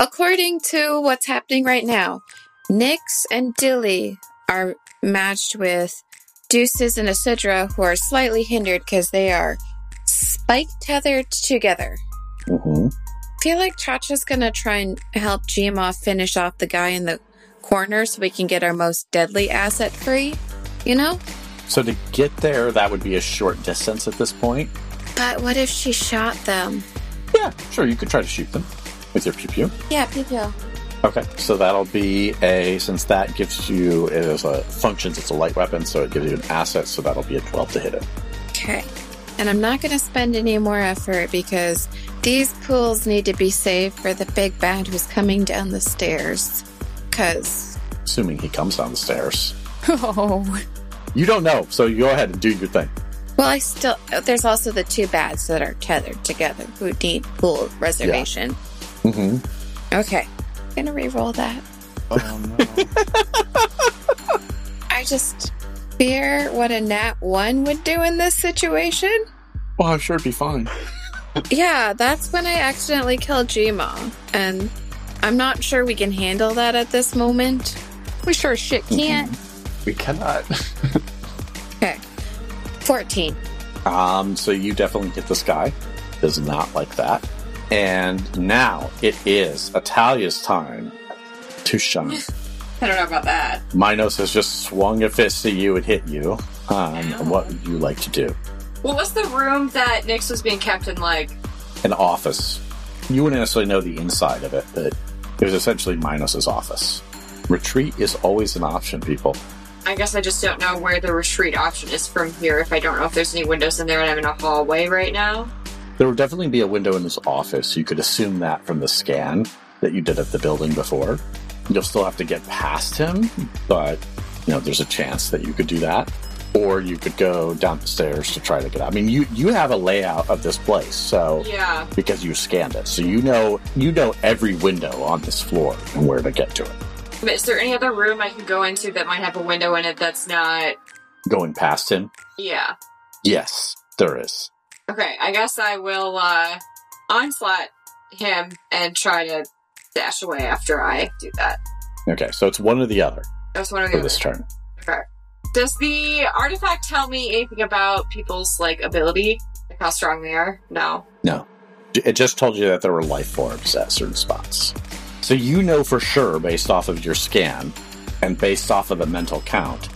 D: According to what's happening right now, Nyx and Dilly are matched with Deuces and Asidra, who are slightly hindered because they are spike tethered together.
A: mhm.
D: I feel like Chacha's gonna try and help Jima finish off the guy in the corner so we can get our most deadly asset free. You know?
A: So to get there, that would be a short distance at this point.
D: But what if she shot them?
A: Yeah, sure, you could try to shoot them with your pew pew.
D: Yeah, pew pew.
A: Okay, so that'll be a since that gives you it is a functions. It's a light weapon, so it gives you an asset. So that'll be a twelve to hit it.
D: Okay. And I'm not going to spend any more effort because these pools need to be saved for the big bad who's coming down the stairs. Because,
A: Assuming he comes down the stairs,
E: Oh,
A: you don't know. So you go ahead and do your thing.
D: well, I still, there's also the two bads that are tethered together who need pool reservation.
A: Mm-hmm.
D: Okay. Gonna re-roll that.
B: Oh no.
D: I just fear what a nat one would do in this situation.
A: Well, I'm sure it'd be fine.
D: Yeah, that's when I accidentally killed Jima, and I'm not sure we can handle that at this moment.
E: we sure as shit can't.
B: we cannot.
D: Okay. 14.
A: Um, so you definitely hit this guy. Does not like that. And now it is Italia's time to shine.
C: I don't know about that.
A: Minos has just swung a fist at you and hit you. Um, what would you like to do?
C: What was the room that Nyx was being kept in? Like,
A: An office. You wouldn't necessarily know the inside of it, but it was essentially Minos's office. Retreat is always an option, people.
C: I guess I just don't know where the retreat option is from here. If I don't know if there's any windows in there, and I'm in a hallway right now.
A: There would definitely be a window in his office. You could assume that from the scan that you did at the building before. You'll still have to get past him, but you know, there's a chance that you could do that. Or you could go down the stairs to try to get out. I mean, you you have a layout of this place, so
C: Yeah.
A: because you scanned it, so you know you know every window on this floor and where to get to it.
C: But is there any other room I can go into that might have a window in it that's not?
A: Going past him,
C: Yeah.
A: yes, there is.
C: Okay. I guess I will uh onslaught him and try to dash away after I do that.
A: Okay, so it's one or the other
C: That's one of
A: for
C: the
A: this
C: other.
A: turn.
C: Okay. Does the artifact tell me anything about people's like ability? Like how strong they are? No.
A: No. It just told you that there were life forms at certain spots. So you know for sure, based off of your scan and based off of the mental count,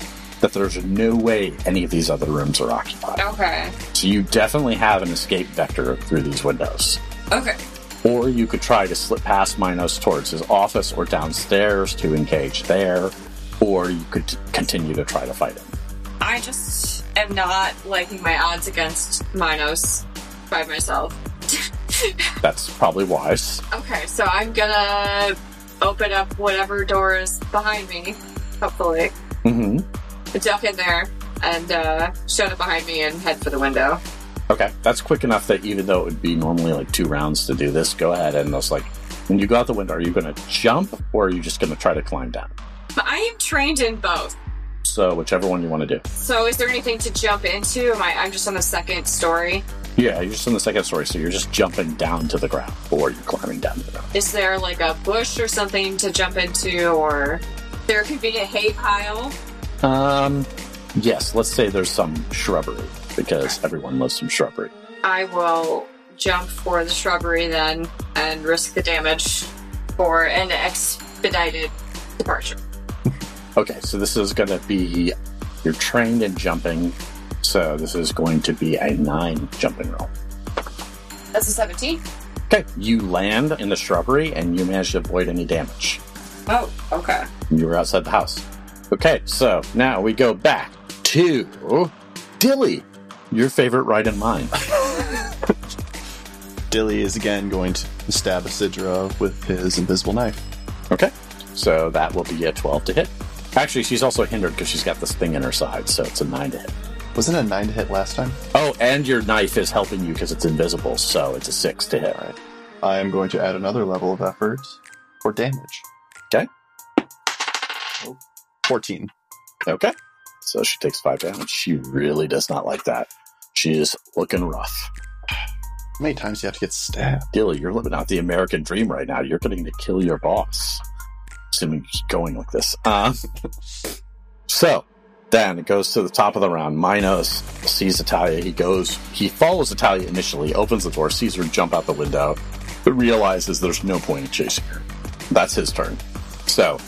A: that there's no way any of these other rooms are occupied.
C: Okay.
A: So you definitely have an escape vector through these windows.
C: Okay.
A: Or you could try to slip past Minos towards his office or downstairs to engage there, or you could t- continue to try to fight him.
C: I just am not liking my odds against Minos by myself.
A: That's probably wise.
C: Okay, so I'm gonna open up whatever door is behind me, hopefully.
A: hmm
C: Duck in there and uh, shut it behind me and head for the window.
A: Okay, that's quick enough that even though it would be normally like two rounds to do this, go ahead and it's like when you go out the window, are you going to jump or are you just going to try to climb down?
C: I am trained in both.
A: So whichever one you want to do.
C: So is there anything to jump into? Am I, I'm just on the second story.
A: Yeah, you're just on the second story, so you're just jumping down to the ground or you're climbing down to the ground.
C: Is there like a bush or something to jump into, or there could be a hay pile?
A: Um, yes, let's say there's some shrubbery because everyone loves some shrubbery.
C: I will jump for the shrubbery then and risk the damage for an expedited departure.
A: Okay, so this is going to be you're trained in jumping, so this is going to be a nine jumping roll.
C: That's a 17.
A: Okay, you land in the shrubbery and you manage to avoid any damage.
C: Oh, okay.
A: You were outside the house. Okay, so now we go back to Dilly, your favorite right in mind.
B: Dilly is again going to stab Isidra with his invisible knife.
A: Okay, so that will be a 12 to hit. Actually, she's also hindered because she's got this thing in her side, so it's a 9 to hit.
B: Wasn't it a nine to hit last time?
A: Oh, and your knife is helping you because it's invisible, so it's a 6 to hit.
B: Alright. I am going to add another level of effort for damage.
A: Okay.
B: Oh, 14.
A: Okay. So she takes 5 damage. She really does not like that. She is looking rough.
B: How many times do you have to get stabbed?
A: Dilly, you're living out the American dream right now. You're getting to kill your boss. Assuming you keep going like this. Uh, so, then it goes to the top of the round. Minos sees Italia. He goes, he follows Italia initially, opens the door, sees her jump out the window, but realizes there's no point in chasing her. That's his turn. So,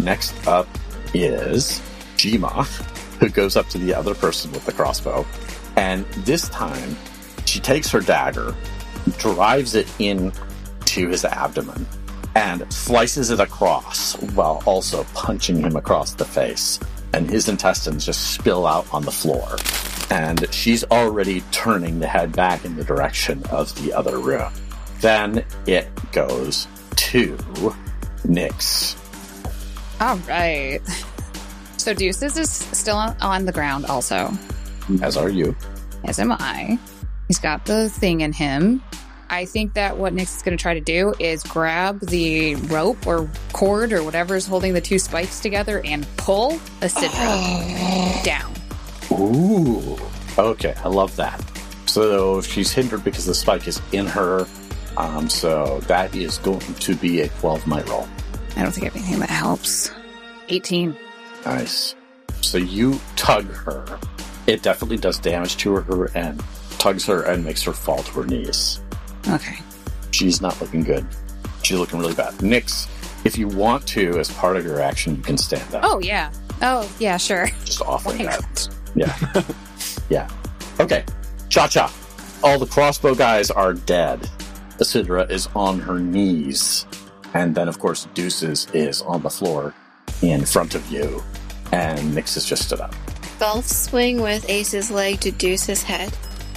A: next up is Jima, who goes up to the other person with the crossbow. And this time, she takes her dagger, drives it in to his abdomen, and slices it across while also punching him across the face. And his intestines just spill out on the floor. And she's already turning the head back in the direction of the other room. Then it goes to Nyx.
E: All right. So Deuces is still on- on the ground also,
A: As are you.
E: as am I. He's got the thing in him. I think that what Nyx is going to try to do is grab the rope or cord or whatever is holding the two spikes together and pull Acidra down.
A: Ooh. Okay, I love that. So she's hindered because the spike is in her. Um, so that is going to be a 12 might roll.
E: I don't think I have anything that helps. 18.
A: Nice. So you tug her. It definitely does damage to her and tugs her and makes her fall to her knees.
E: Okay.
A: She's not looking good. She's looking really bad. Nyx, if you want to, as part of your action, you can stand up.
E: Oh, yeah. Oh, yeah, sure.
A: Just offering
E: Why
A: that. Yeah. yeah. Okay. Cha cha. All the crossbow guys are dead. Isidra is on her knees. And then, of course, Deuces is on the floor in front of you. And Nyx has just stood up.
D: Golf swing with Ace's leg to Deuce's head.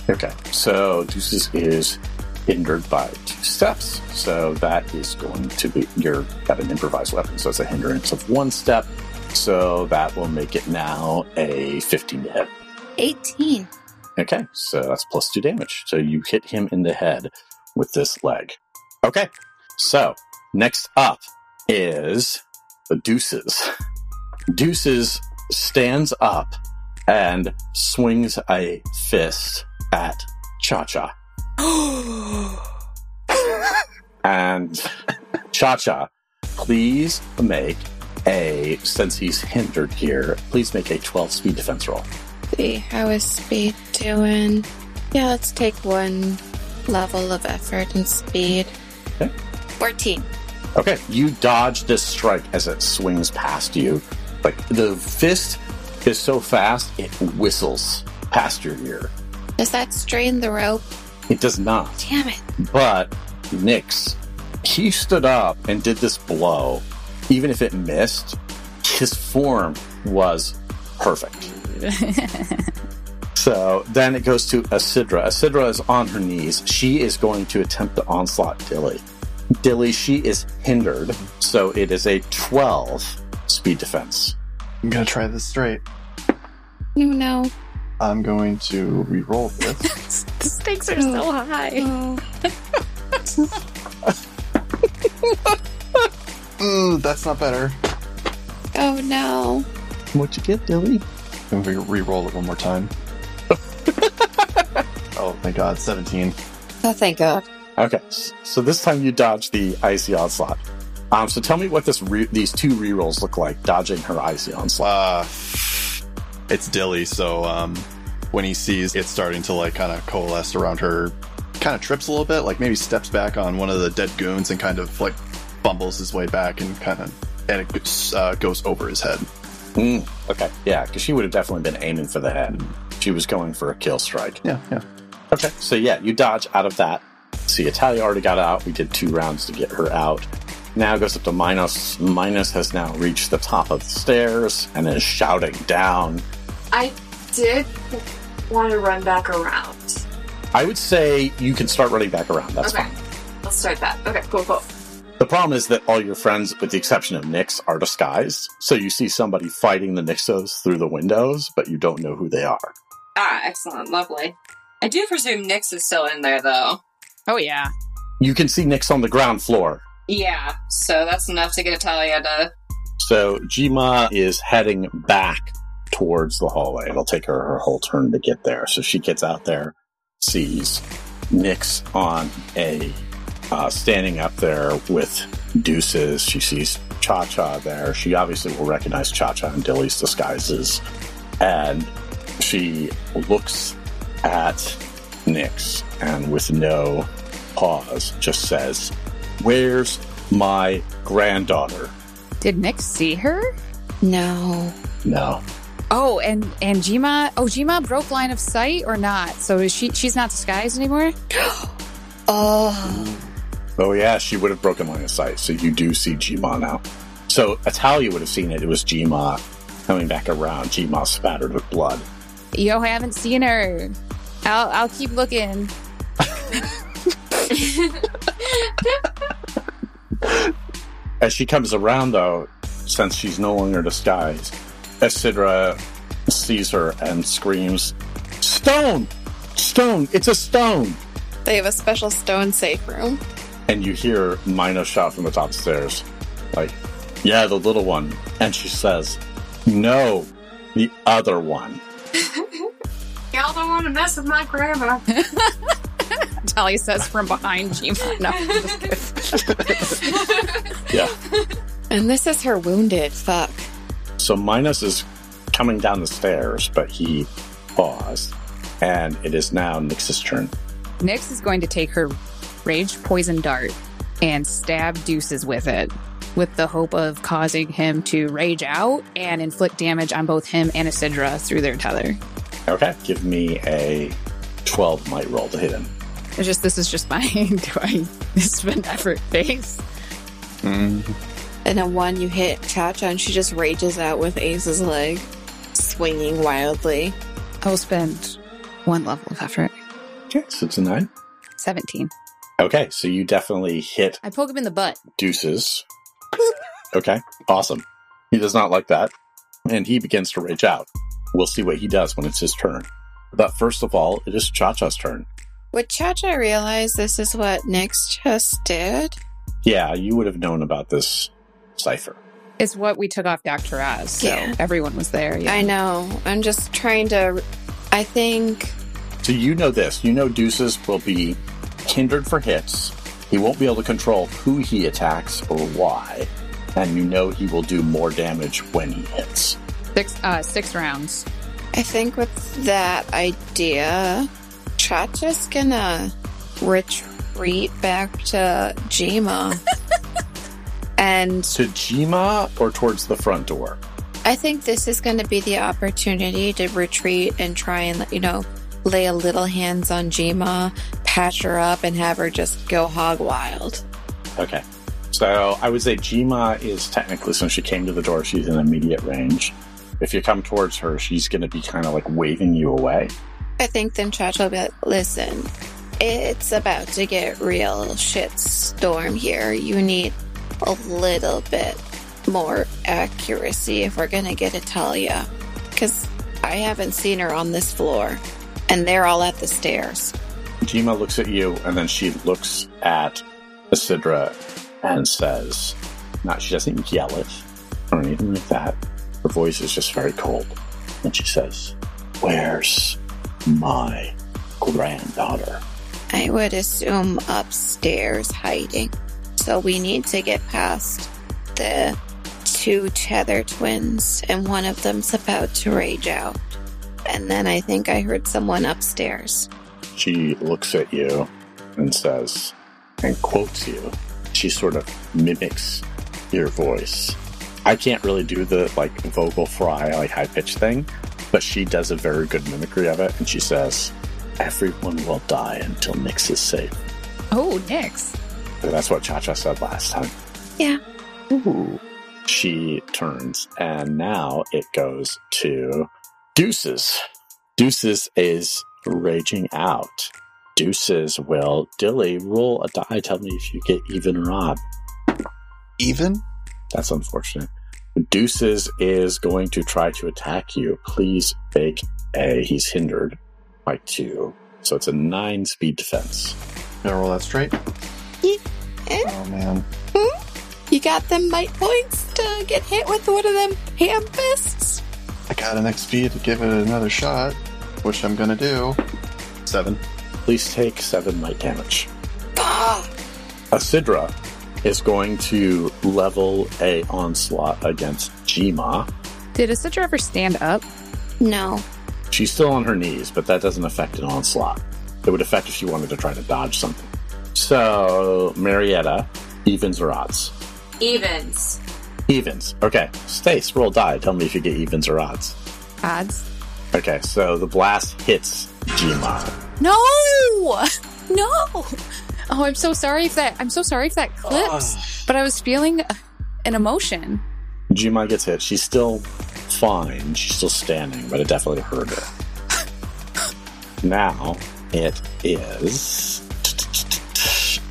A: Okay. So Deuces is hindered by two steps. So that is going to be, you're got an improvised weapon. So it's a hindrance of one step. So that will make it now a 15 to hit.
D: 18.
A: Okay, so that's plus two damage. So you hit him in the head with this leg. Okay, so next up is the Deuces. Deuces stands up and swings a fist at Cha Cha. and Cha Cha, please make a, since he's hindered here, please make a 12 speed defense roll.
D: See, how is speed doing? Yeah, let's take one level of effort and speed.
A: Okay.
D: 14.
A: Okay, you dodge this strike as it swings past you. Like the fist is so fast it whistles past your ear.
D: Does that strain the rope?
A: It does not.
D: Damn it.
A: But Nyx, he stood up and did this blow. Even if it missed, his form was perfect. So then it goes to Asidra. Asidra is on her knees. She is going to attempt to onslaught Dilly. Dilly, she is hindered, so it is a 12 speed defense.
B: I'm gonna try this straight.
D: No, no.
B: I'm going to re-roll this.
E: the stakes are so high.
D: Oh.
B: Ooh, that's not better.
D: oh no.
A: What'd you get, Dilly?
B: I'm gonna re-roll it one more time. oh, thank God, 17.
D: Oh, thank God.
A: Okay, so this time you dodge the icy onslaught. Um, so tell me what this re- these two rerolls look like, dodging her icy onslaught.
B: Uh, it's Dilly, so um, when he sees it starting to like kind of coalesce around her, kind of trips a little bit, like maybe steps back on one of the dead goons and kind of like fumbles his way back and kind of and it goes, uh, goes over his head.
A: Mm, okay, yeah, because she would have definitely been aiming for the head. She was going for a kill strike.
B: Yeah, yeah.
A: Okay, so yeah, you dodge out of that. See, Italia already got out. We did two rounds to get her out. Now it goes up to Minos. Minos has now reached the top of the stairs and is shouting down.
C: I did want to run back around.
A: I would say you can start running back around. That's
C: okay.
A: fine.
C: Let's start that. Okay, cool, cool.
A: The problem is that all your friends, with the exception of Nyx, are disguised. So you see somebody fighting the Nyxos through the windows, but you don't know who they are.
C: Ah, excellent, lovely. I do presume Nyx is still in there, though.
E: Oh, yeah.
A: You can see Nyx on the ground floor.
C: Yeah, so that's enough to get Italia to.
A: So Jima is heading back towards the hallway. It'll take her her whole turn to get there. So she gets out there, sees Nyx on a uh, standing up there with deuces. She sees Cha Cha there. She obviously will recognize Cha Cha and Dilly's disguises, and she looks at Nyx and with no pause just says, "Where's my granddaughter?"
E: Did Nyx see her?
D: No.
A: No.
E: Oh, and and Jima. Oh, Jima broke line of sight or not? So is she she's not disguised anymore.
D: Oh.
A: Oh yeah, she would have broken line of sight, so you do see Jima now. So Atalia would have seen it. It was Jima coming back around. Jima spattered with blood.
E: Yo, I haven't seen her. I'll I'll keep looking.
A: As she comes around, though, since she's no longer disguised, Isidra sees her and screams, "Stone! Stone! It's a stone!"
D: They have a special stone safe room.
A: And you hear Mina shout from the top stairs, like, "Yeah, the little one." And she says, "No, the other one."
C: Y'all don't want to mess with my grandma.
E: Talia says from behind Jima. No, just.
A: Yeah.
D: And this is her wounded. Fuck.
A: So Minos is coming down the stairs, but he paused, and it is now Nyx's turn.
E: Nyx is going to take her rage poison dart and stab Deuces with it, with the hope of causing him to rage out and inflict damage on both him and Isidra through their tether.
A: Okay, give me a 12 might roll to hit him.
E: It's just this is just my do I spend effort face.
B: Mm,
D: And then one you hit Cha Cha and she just rages out with Ace's leg, swinging wildly.
E: I will spend one level of effort.
A: Okay, so it's a 9.
E: 17.
A: Okay, so you definitely hit
E: I poke him in the butt.
A: Deuces. Okay, awesome. He does not like that, and he begins to rage out. We'll see what he does when it's his turn. But first of all, it is Cha Cha's turn.
D: Would Cha Cha realize this is what Nyx just did?
A: Yeah, you would have known about this cipher.
E: It's what we took off Dr. Oz, so
D: Yeah.
E: everyone was there. Yeah.
D: I know. I'm just trying to. I think.
A: So you know this. You know Deuces will be hindered for hits. He won't be able to control who he attacks or why. And you know he will do more damage when he hits.
E: Six uh six rounds.
D: I think with that idea, Cha Cha's gonna retreat back to Jima. and
A: To Jima or towards the front door?
D: I think this is going to be the opportunity to retreat and try and, you know, lay a little hands on Jima, patch her up, and have her just go hog wild.
A: Okay. So I would say Jima is technically, since she came to the door, she's in immediate range. If you come towards her, she's going to be kind of like waving you away.
D: I think then Chacha will listen, it's about to get real shit storm here. You need a little bit more accuracy if we're to get Italia. Because I haven't seen her on this floor, and they're all at the stairs.
A: Jima looks at you and then she looks at Isidra and says, not, she doesn't yell it or anything like that. Her voice is just very cold. And she says, Where's my granddaughter?
D: I would assume upstairs hiding. So we need to get past the two tether twins, and one of them's about to rage out. And then I think I heard someone upstairs.
A: She looks at you and says, and quotes you. She sort of mimics your voice. I can't really do the like vocal fry, like high pitched thing, but she does a very good mimicry of it. And she says, Everyone will die until Nyx is safe.
E: Oh, Nyx.
A: So that's what Cha Cha said last time.
D: Yeah.
A: Ooh. She turns, and now it goes to Deuces. Deuces is raging out. Deuces will, Dilly, roll a die. Tell me if you get even or odd.
B: even?
A: That's unfortunate. Deuces is going to try to attack you. Please make a. He's hindered by two. So it's a nine speed defense.
B: Gonna roll that straight.
D: Eh?
B: Oh man.
D: You got them might points to get hit with one of them ham fists?
B: I got an XP to give it another shot, which I'm gonna do. Seven.
A: Please take seven might damage.
D: Bah!
A: Asidra is going to level a onslaught against Jima.
E: Did a Isidra ever stand up?
D: No.
A: She's still on her knees, but that doesn't affect an onslaught. It would affect if she wanted to try to dodge something. So, Marietta, evens or odds?
C: Evens.
A: Evens. Okay. Stace, roll die. Tell me if you get evens or odds.
E: Odds.
A: Okay, so the blast hits Jima.
E: No! No! Oh, I'm so sorry if that. I'm so sorry if that clips. But I was feeling uh, an emotion.
A: Jima gets hit. She's still fine. She's still standing, but it definitely hurt her. now it is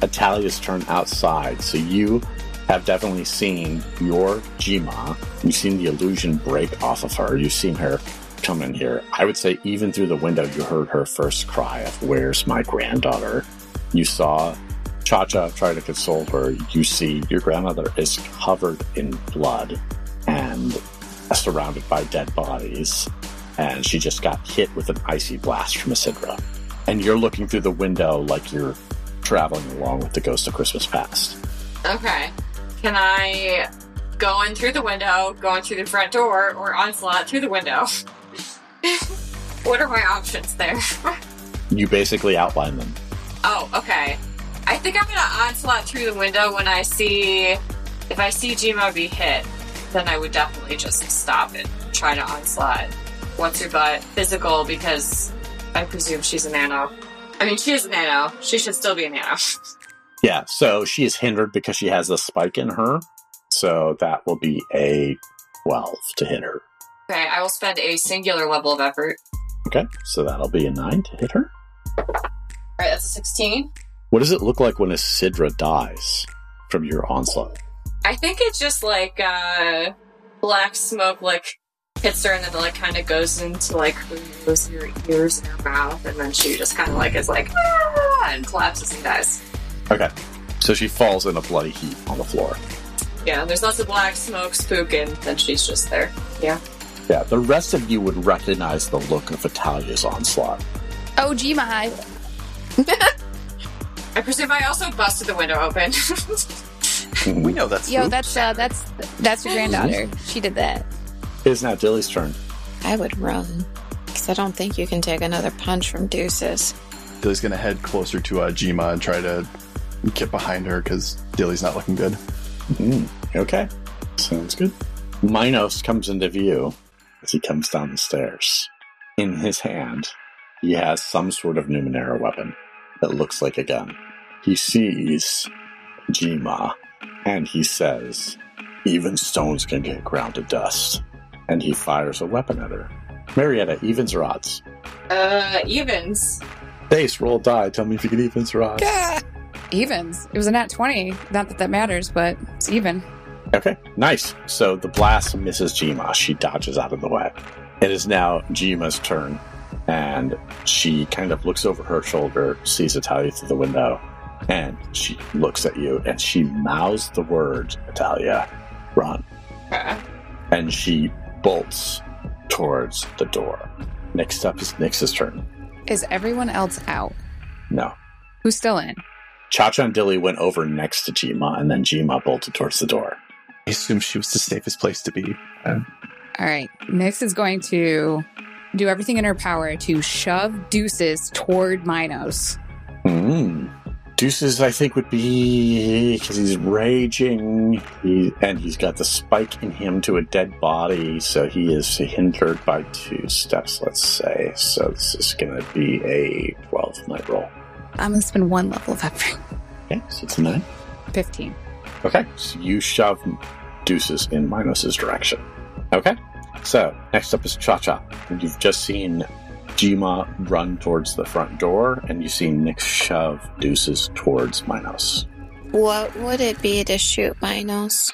A: Atalia's turn outside. So you have definitely seen your Jima. You've seen the illusion break off of her. You've seen her come in here. I would say even through the window, you heard her first cry of "Where's my granddaughter?" You saw Cha Cha try to console her. You see your grandmother is covered in blood and surrounded by dead bodies, and she just got hit with an icy blast from Isidra. And you're looking through the window like you're traveling along with the ghost of Christmas past.
C: Okay. Can I go in through the window, go in through the front door, or onslaught through the window? what are my options there?
A: You basically outline them.
C: Oh, okay. I think I'm gonna onslaught through the window when I see if I see Jima be hit, then I would definitely just stop and try to onslaught. What's her butt? Physical because I presume she's a nano. I mean she is a nano. She should still be a nano.
A: Yeah, so she is hindered because she has a spike in her. So that will be a 12 to hit her.
C: okay, I will spend a singular level of effort.
A: Okay, so that'll be a 9 to hit her.
C: Alright, that's a 16.
A: What does it look like when Isidra dies from your onslaught?
C: I think it's just like uh black smoke like hits her and then it like kind of goes into like her nose, her ears, and her mouth, and then she just kind of like is like ah, and collapses and dies.
A: Okay, so she falls in a bloody heap on the floor.
C: Yeah, there's lots of black smoke, spooking, and then she's just there. Yeah.
A: Yeah, the rest of you would recognize the look of Italia's onslaught.
E: Oh, Gmai.
C: I presume I also busted the window open.
B: We know that's
E: Yo,
B: Spook.
E: that's uh, that's that's your granddaughter. She did that.
A: It is now Dilly's turn.
D: I would run. Because I don't think you can take another punch from Deuces.
B: Dilly's gonna head closer to uh, Jima and try to get behind her because Dilly's not looking good.
A: Mm, okay, sounds good. Minos comes into view as he comes down the stairs. In his hand, he has some sort of Numenera weapon that looks like a gun. He sees Jima and he says, Even stones can get ground to dust. And he fires a weapon at her. Marietta, evens or odds?
C: uh, evens.
A: Base, roll die. Tell me if you get evens or odds.
E: Evens. It was a nat twenty. Not that that matters, but it's even.
A: Okay, nice. So the blast misses Jima. She dodges out of the way. It is now Jima's turn, and she kind of looks over her shoulder, sees Italia through the window, and she looks at you and she mouths the word, Italia, run. And she bolts towards the door. Next up is Nyx's turn.
E: Is everyone else out?
A: No.
E: Who's still in?
A: Cha Cha and Dilly went over next to Jima, and then Jima bolted towards the door.
B: I assume she was the safest place to be. Uh,
E: All right. Nyx is going to do everything in her power to shove Deuces toward Minos.
A: Hmm. Deuces, I think, would be because he's raging, he, and he's got the spike in him to a dead body, so he is hindered by two steps. Let's say. So this is going to be a twelve night roll.
E: I'm going to spend one level of effort.
A: Okay, so it's a nine.
E: 15.
A: Okay, so you shove Deuces in Minos's direction. Okay, so next up is Cha Cha. You've just seen Jima run towards the front door, and you see Nyx shove Deuces towards Minos.
D: What would it be to shoot Minos?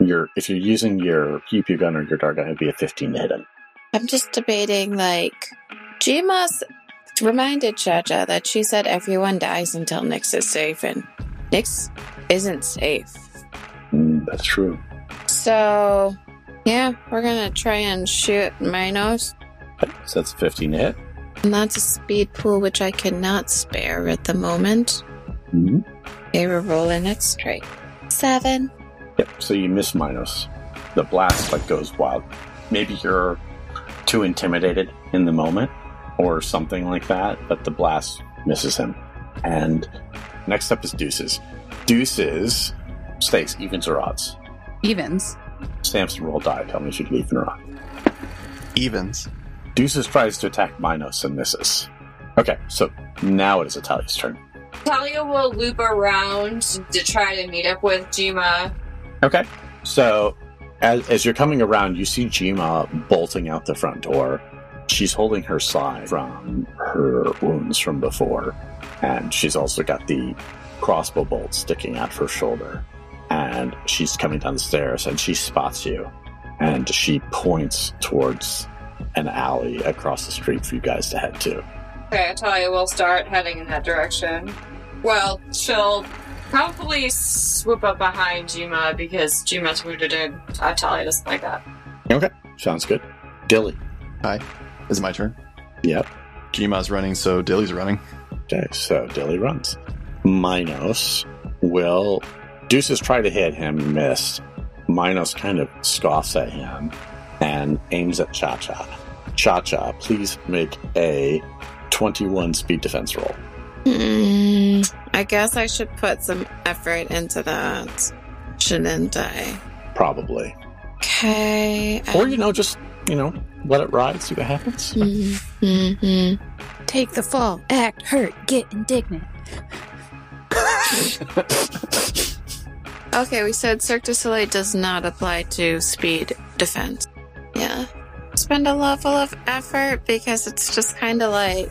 A: Your if you're using your pew pew gun or your dart gun, it'd be a 15 to hit him.
D: I'm just debating, like, Jima's reminded Cha Cha that she said everyone dies until Nyx is safe, and Nyx isn't safe.
A: Mm, that's true.
D: So, yeah, we're gonna try and shoot Minos.
A: So that's a 15 to hit.
D: And that's a speed pool which I cannot spare at the moment.
A: Mm-hmm.
D: Okay, we're rolling it straight. Seven.
A: Yep. So you miss Minos. The blast like goes wild. Maybe you're too intimidated in the moment, or something like that. But the blast misses him. And next up is Deuces. Deuces stays evens or odds.
E: Evens.
A: Samson roll die. Tell me if you can even or odd.
B: evens.
A: Deuces tries to attack Minos and misses. Okay, so now it is Italia's turn.
C: Talia will loop around to try to meet up with Jima.
A: Okay. So, as, as you're coming around, you see Jima bolting out the front door. She's holding her side from her wounds from before, and she's also got the crossbow bolt sticking out of her shoulder. And she's coming down the stairs, and she spots you, and she points towards an alley across the street for you guys to head to.
C: Okay, Talia will start heading in that direction. Well, she'll probably swoop up behind Jima because Jima's wounded and uh, Talia doesn't like that.
A: Okay, sounds good. Dilly.
B: Hi, is it my turn?
A: Yep.
B: Jima's running, so Dilly's running.
A: Okay, so Dilly runs. Minos will. Deuces try to hit him, missed. Minos kind of scoffs at him and aims at Cha Cha. Cha Cha, please make a 21 speed defense roll.
D: Hmm, I guess I should put some effort into that, shouldn't I?
A: Probably.
D: Okay.
A: Or, you know, just, you know, let it ride, see what happens.
D: Mm-hmm.
E: Take the fall, act hurt, get indignant.
D: Okay, we said Cirque du Soleil does not apply to speed defense. Yeah. Spend a level of effort because it's just kind of like.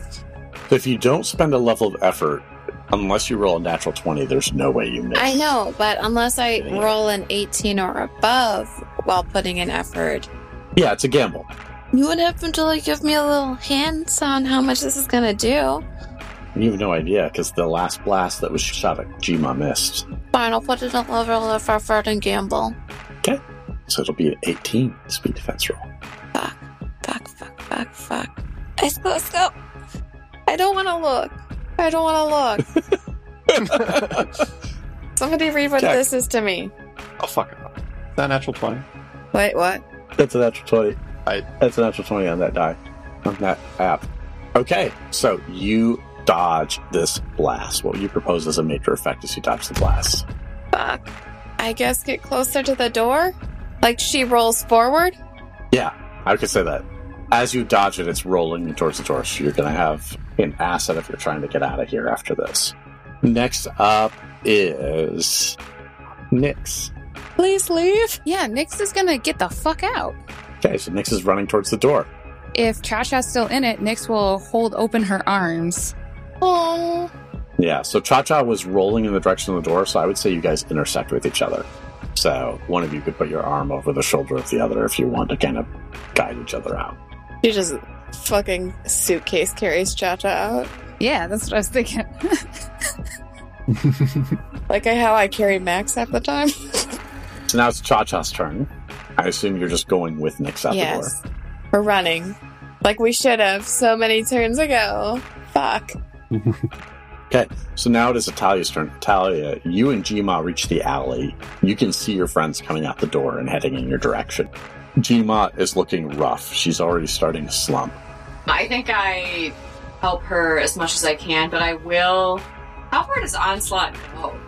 A: If you don't spend a level of effort, unless you roll a natural 20, there's no way you miss.
D: I know, but unless I
A: Yeah.
D: roll an 18 or above while putting in effort,
A: Yeah, it's a gamble.
D: you wouldn't happen to like give me a little hints on how much this is gonna do.
A: You have no idea because the last blast that was shot at Jima missed.
D: Fine, I'll put it in a level of effort and gamble. Okay.
A: So it'll be an 18 speed defense roll.
D: Fuck, fuck, fuck, fuck, fuck. Let's go, go. I don't want to look. I don't want to look. Somebody read what
A: Jack.
D: this is to me.
B: Oh, fuck it. Up. That natural 20.
D: Wait, what?
A: That's a natural 20.
B: I-
A: That's a natural 20 on that die, on that app. Okay, so you dodge this blast. What you propose as a major effect is you dodge the blast.
D: Fuck. I guess get closer to the door? Like she rolls forward?
A: Yeah, I could say that. As you dodge it, it's rolling towards the door, so you're going to have an asset if you're trying to get out of here after this. Next up is Nyx.
D: Please leave.
E: Yeah, Nyx is gonna get the fuck out.
A: Okay, so Nyx is running towards the door.
E: If Cha Cha's still in it, Nyx will hold open her arms.
D: Oh.
A: Yeah, so Cha Cha was rolling in the direction of the door, so I would say you guys intersect with each other. So one of you could put your arm over the shoulder of the other if you want to kind of guide each other out.
D: She just fucking suitcase carries Cha Cha out.
E: Yeah, that's what I was thinking.
D: Like how I carried Max half the time.
A: So now it's Cha Cha's turn. I assume you're just going with Nyx out
D: yes. We're running. Like we should have so many turns ago. Fuck.
A: Okay, so now it is Italia's turn. Italia, you and Jima reach the alley. You can see your friends coming out the door and heading in your direction. Jima is looking rough. She's already starting to slump.
C: I think I help her as much as I can, but I will. How far does Onslaught go?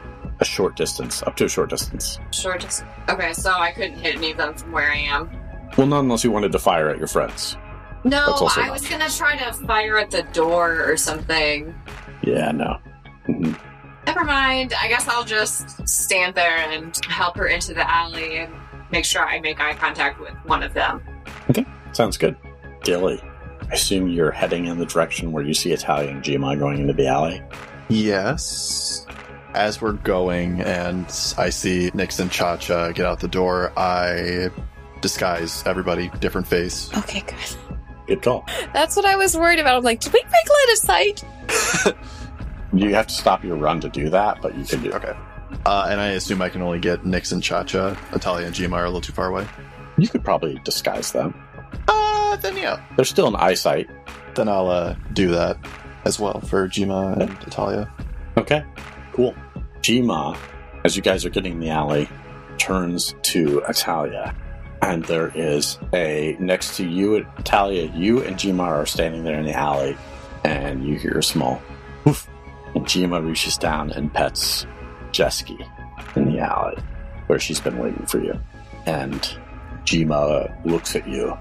A: A short distance, up to a short distance.
C: Sure, just. Okay, so I couldn't hit any of them from where I am.
A: Well, not unless you wanted to fire at your friends.
C: No,
A: also
C: I was gonna try to fire at the door or something.
A: Yeah, no. Mhm.
C: Never mind. I guess I'll just stand there and help her into the alley and make sure I make eye contact with one of them.
A: Okay, sounds good. Dilly, I assume you're heading in the direction where you see Italian and Jima going into the alley.
B: Yes. As we're going and I see Nyx and Cha Cha get out the door, I disguise everybody, different face.
D: Okay, good.
A: Good call.
D: That's what I was worried about. I'm like, did we break line of sight?
A: You have to stop your run to do that, but you can do it.
B: Okay. Uh, and I assume I can only get Nyx and Cha Cha. Natalia and Jima are a little too far away.
A: You could probably disguise them.
B: Uh, then yeah.
A: They're still in eyesight.
B: Then I'll uh, do that as well for Jima and Italia.
A: Okay, cool. Jima, as you guys are getting in the alley, turns to Italia. And there is a, next to you, Italia, you and Jima are standing there in the alley. And you hear a small woof. And Jima reaches down and pets Jesky in the alley where she's been waiting for you. And Jima looks at you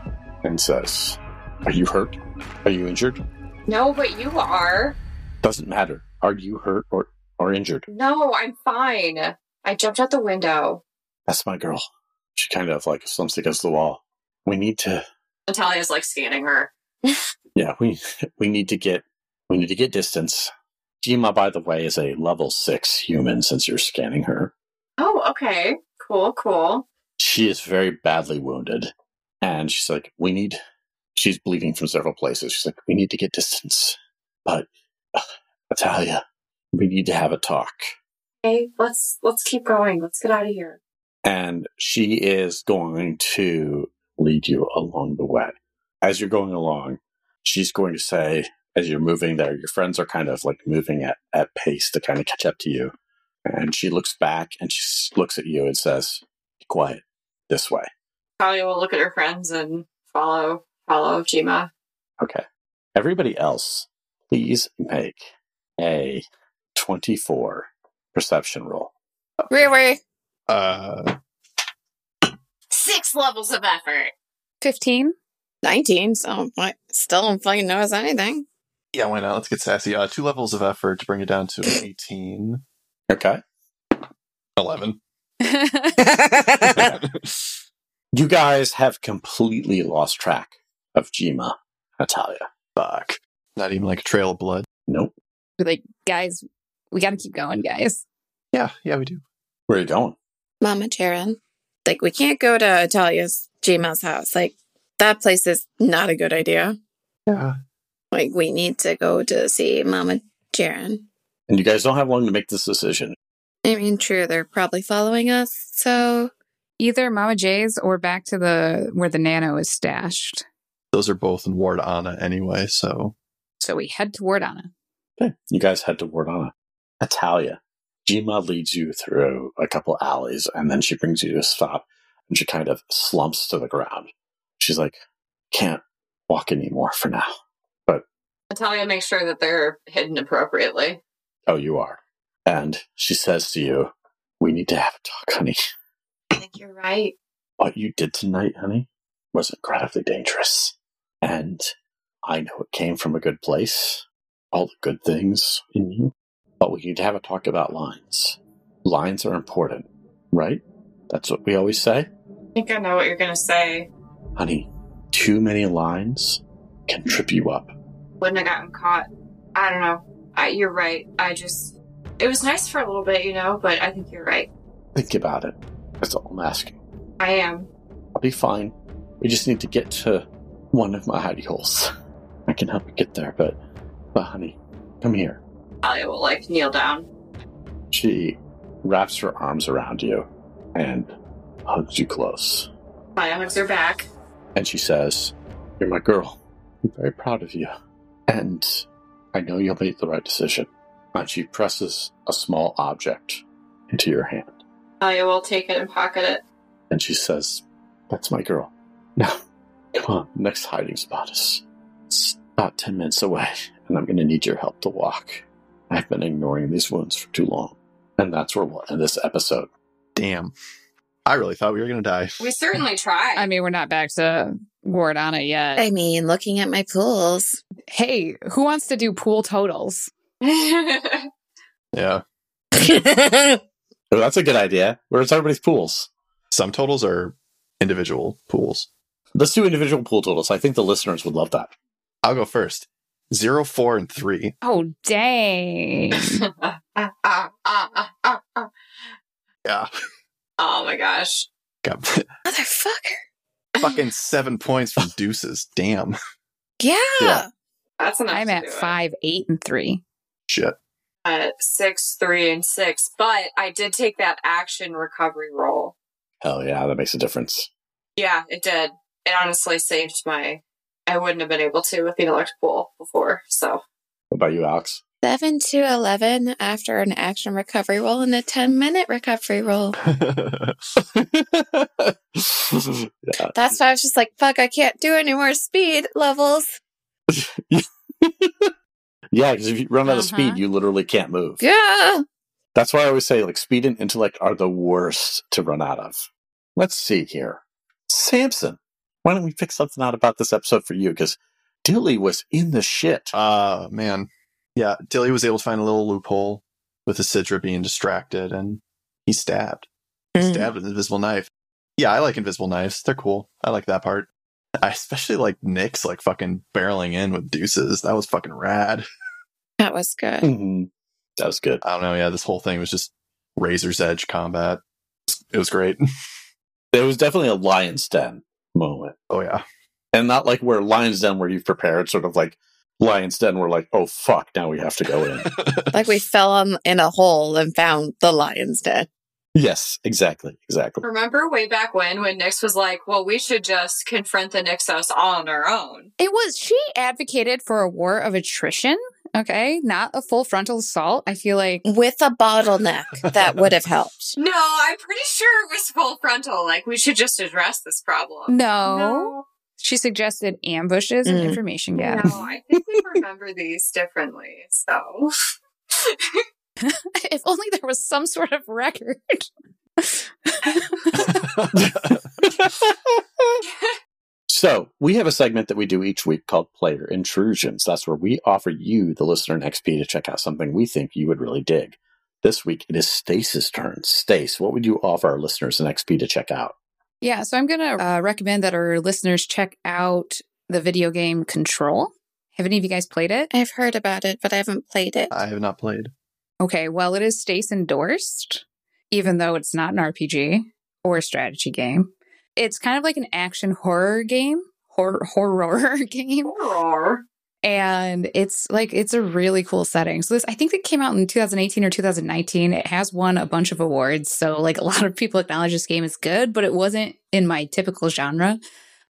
A: and says, Are you hurt? Are you injured?
C: No, but you are.
A: Doesn't matter. Are you hurt or or injured.
C: No, I'm fine. I jumped out the window.
A: That's my girl. She kind of like slumps against the wall. We need to,
C: Natalia's like scanning her.
A: yeah, we we need to get we need to get distance. Jima, by the way, is a level six human since you're scanning her.
C: Oh, okay. Cool, cool.
A: She is very badly wounded, and she's like, "We need." She's bleeding from several places. She's like, "We need to get distance," but uh, Natalia, we need to have a talk.
C: Hey, let's let's keep going. Let's get out of here.
A: And she is going to lead you along the way. As you're going along, she's going to say, as you're moving there, your friends are kind of like moving at, at pace to kind of catch up to you. And she looks back and she looks at you and says, Be quiet, this way.
C: Talia will look at her friends and follow follow Jima.
A: Okay. Everybody else, please make a 24 perception roll.
D: Really?
B: Uh,
C: Six levels of effort.
E: 15.
D: 19, so I still don't fucking notice anything.
B: yeah, why not? Let's get sassy. Uh, two levels of effort to bring it down to 18.
A: Okay.
B: 11.
A: You guys have completely lost track of Jima, Natalia.
B: Fuck. Not even like a trail of blood.
A: Nope.
E: Be like, guys, we got to keep going, guys.
B: Yeah, yeah, we do.
A: Where are you going?
D: Mama Jaren, like, we can't go to Italia's Gma's house. Like, that place is not a good idea.
B: Yeah.
D: Like, we need to go to see Mama Jaren.
A: And you guys don't have long to make this decision.
D: I mean, true, they're probably following us, so
E: Either Mama J's or back to the where the nano is stashed.
B: Those are both in Ward Anna anyway, so
E: So we head toward Anna.
A: Okay. You guys head to Ward Wardana. Natalia. Jima leads you through a couple alleys and then she brings you to a stop and she kind of slumps to the ground. She's like, can't walk anymore for now.
C: But Natalia makes sure that they're hidden appropriately.
A: Oh, you are. And she says to you, we need to have a talk, honey.
C: I think you're right.
A: What you did tonight, honey, was incredibly dangerous. And I know it came from a good place, all the good things in you. But we need to have a talk about lines. Lines are important, right? That's what we always say.
C: I think I know what you're gonna say.
A: Honey, too many lines can trip you up.
C: Wouldn't have gotten caught. I don't know. I, you're right. I just. It was nice for a little bit, you know, but I think you're right.
A: Think about it. That's all I'm asking.
C: I am.
A: I'll be fine. We just need to get to one of my hidey holes. I can help you get there, but, but honey, come here.
C: Talia will like kneel down.
A: She wraps her arms around you and hugs you close.
C: Talia hugs her back.
A: And she says, You're my girl. I'm very proud of you. And I know you'll make the right decision. And she presses a small object into your hand.
C: Talia will take it and pocket it.
A: And she says, That's my girl. Now, come on, next hiding spot is it's about 10 minutes away, and I'm going to need your help to walk. I've been ignoring these wounds for too long. And that's where we'll end this episode.
B: damn. I really thought we were going to die.
C: We certainly tried.
E: I mean, we're not back to Ward on it yet.
D: I mean, looking at my pools.
E: hey, who wants to do pool totals?
B: Yeah.
A: Oh, that's a good idea. Where's everybody's pools?
B: Some totals are individual pools.
A: Let's do individual pool totals. I think the listeners would love that.
B: I'll go first. Zero, four, and three.
E: Oh, dang.
C: Ah, ah, ah, ah, ah, ah.
B: Yeah.
C: oh my gosh.
B: Got
D: Motherfucker.
B: fucking seven points from deuces. Damn.
D: Yeah.
A: Yeah.
C: That's enough.
E: I'm
C: to
E: at
C: do it.
E: five, eight, and three.
B: Shit.
C: At six, three, and six. But I did take that action recovery roll.
A: Hell yeah, that makes a difference.
C: Yeah, it did. It honestly saved my. I wouldn't have been able to with the electric pool before. So
A: What about you, Alex?
D: 7 to 11 after an action recovery roll and a 10 minute recovery roll.
A: yeah.
D: That's why I was just like, fuck, I can't do any more speed levels.
A: Yeah, because if you run out of
E: Uh-huh.
A: speed, you literally can't move.
D: Yeah.
A: That's why I always say, like, speed and intellect are the worst to run out of. Let's see here. Samson, why don't we pick something out about this episode for you? Because Dilly was in the shit.
B: Ah, man. Yeah, Dilly was able to find a little loophole with Isidra being distracted and he stabbed.
D: Mm.
B: Stabbed with an invisible knife. Yeah, I like invisible knives. They're cool. I like that part. I especially like Nyx's like fucking barreling in with deuces. That was fucking rad.
D: That was good.
A: Mhm. That was good.
B: I don't know. Yeah, this whole thing was just razor's edge combat. It was great.
A: It was definitely a lion's den moment.
B: Oh yeah.
A: And not like where lion's den where you've prepared, sort of like lion's den we're like, oh fuck, now we have to go in.
D: Like we fell on, in a hole and found the lion's den.
A: yes, exactly, exactly.
C: Remember way back when, when Nyx was like, well, we should just confront the Nixos all on our own.
E: It was she advocated for a war of attrition. Okay, not a full frontal assault. I feel like
D: With a bottleneck, that would have helped.
C: No, I'm pretty sure it was full frontal. Like, we should just address this problem.
E: no. She suggested ambushes and
D: Mm.
E: information
C: No. I think we remember these differently. So,
E: if only there was some sort of record.
A: So, we have a segment that we do each week called Player Intrusions. That's where we offer you, the listener, an XP to check out something we think you would really dig. This week, it is Stace's turn. Stace, what would you offer our listeners an XP to check out?
E: Yeah, so I'm going to uh, recommend that our listeners check out the video game Control. Have any of you guys played it?
D: I've heard about it, but I haven't played it.
B: I have not played.
E: Okay, well, it is Stace endorsed, even though it's not an RPG or a strategy game. It's kind of like an action horror game, horror horror game,
C: Roar.
E: and it's like it's a really cool setting. So this, I think it came out in 2018 or 2019. It has won a bunch of awards, so like a lot of people acknowledge this game is good, but it wasn't in my typical genre.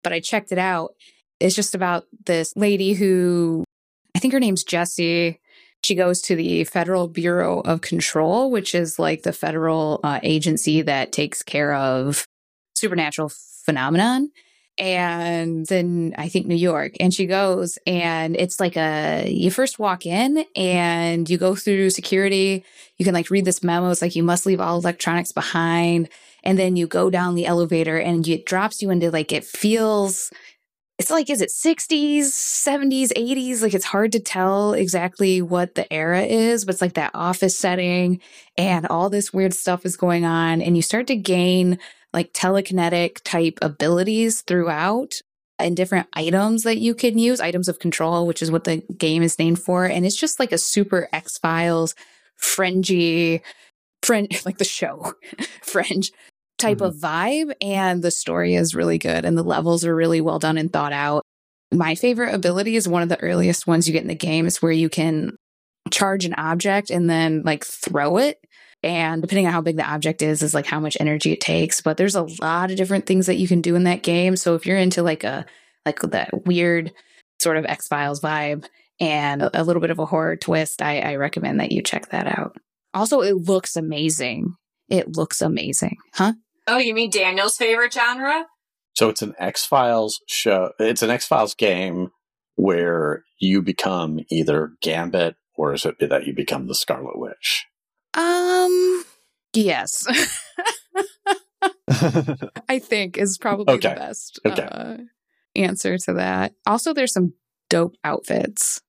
E: But I checked it out. It's just about this lady who I think her name's Jessie. She goes to the Federal Bureau of Control, which is like the federal uh, agency that takes care of supernatural phenomenon. And then I think New York. And she goes, and it's like a you first walk in and you go through security. You can like read this memo. It's like you must leave all electronics behind. And then you go down the elevator and it drops you into like it feels it's like is it 60s 70s 80s like it's hard to tell exactly what the era is but it's like that office setting and all this weird stuff is going on and you start to gain like telekinetic type abilities throughout and different items that you can use items of control which is what the game is named for. And it's just like a super x-files fringy fringe like the show fringe type of mm-hmm. vibe. And the story is really good and the levels are really well done and thought out. My favorite ability is one of the earliest ones you get in the game. Is where you can charge an object and then like throw it and depending on how big the object is is like how much energy it takes but there's a lot of different things that you can do in that game. So if you're into like a like that weird sort of x-files vibe and a, a little bit of a horror twist I, I recommend that you check that out. Also it looks amazing. It looks amazing. Huh?
C: Oh, you mean Daniel's favorite genre?
A: So, it's an X Files show, it's an X Files game where you become either Gambit or is it that you become the Scarlet Witch?
E: Um yes i think is probably
A: Okay.
E: the best
A: Okay.
E: uh, answer to that also there's some dope outfits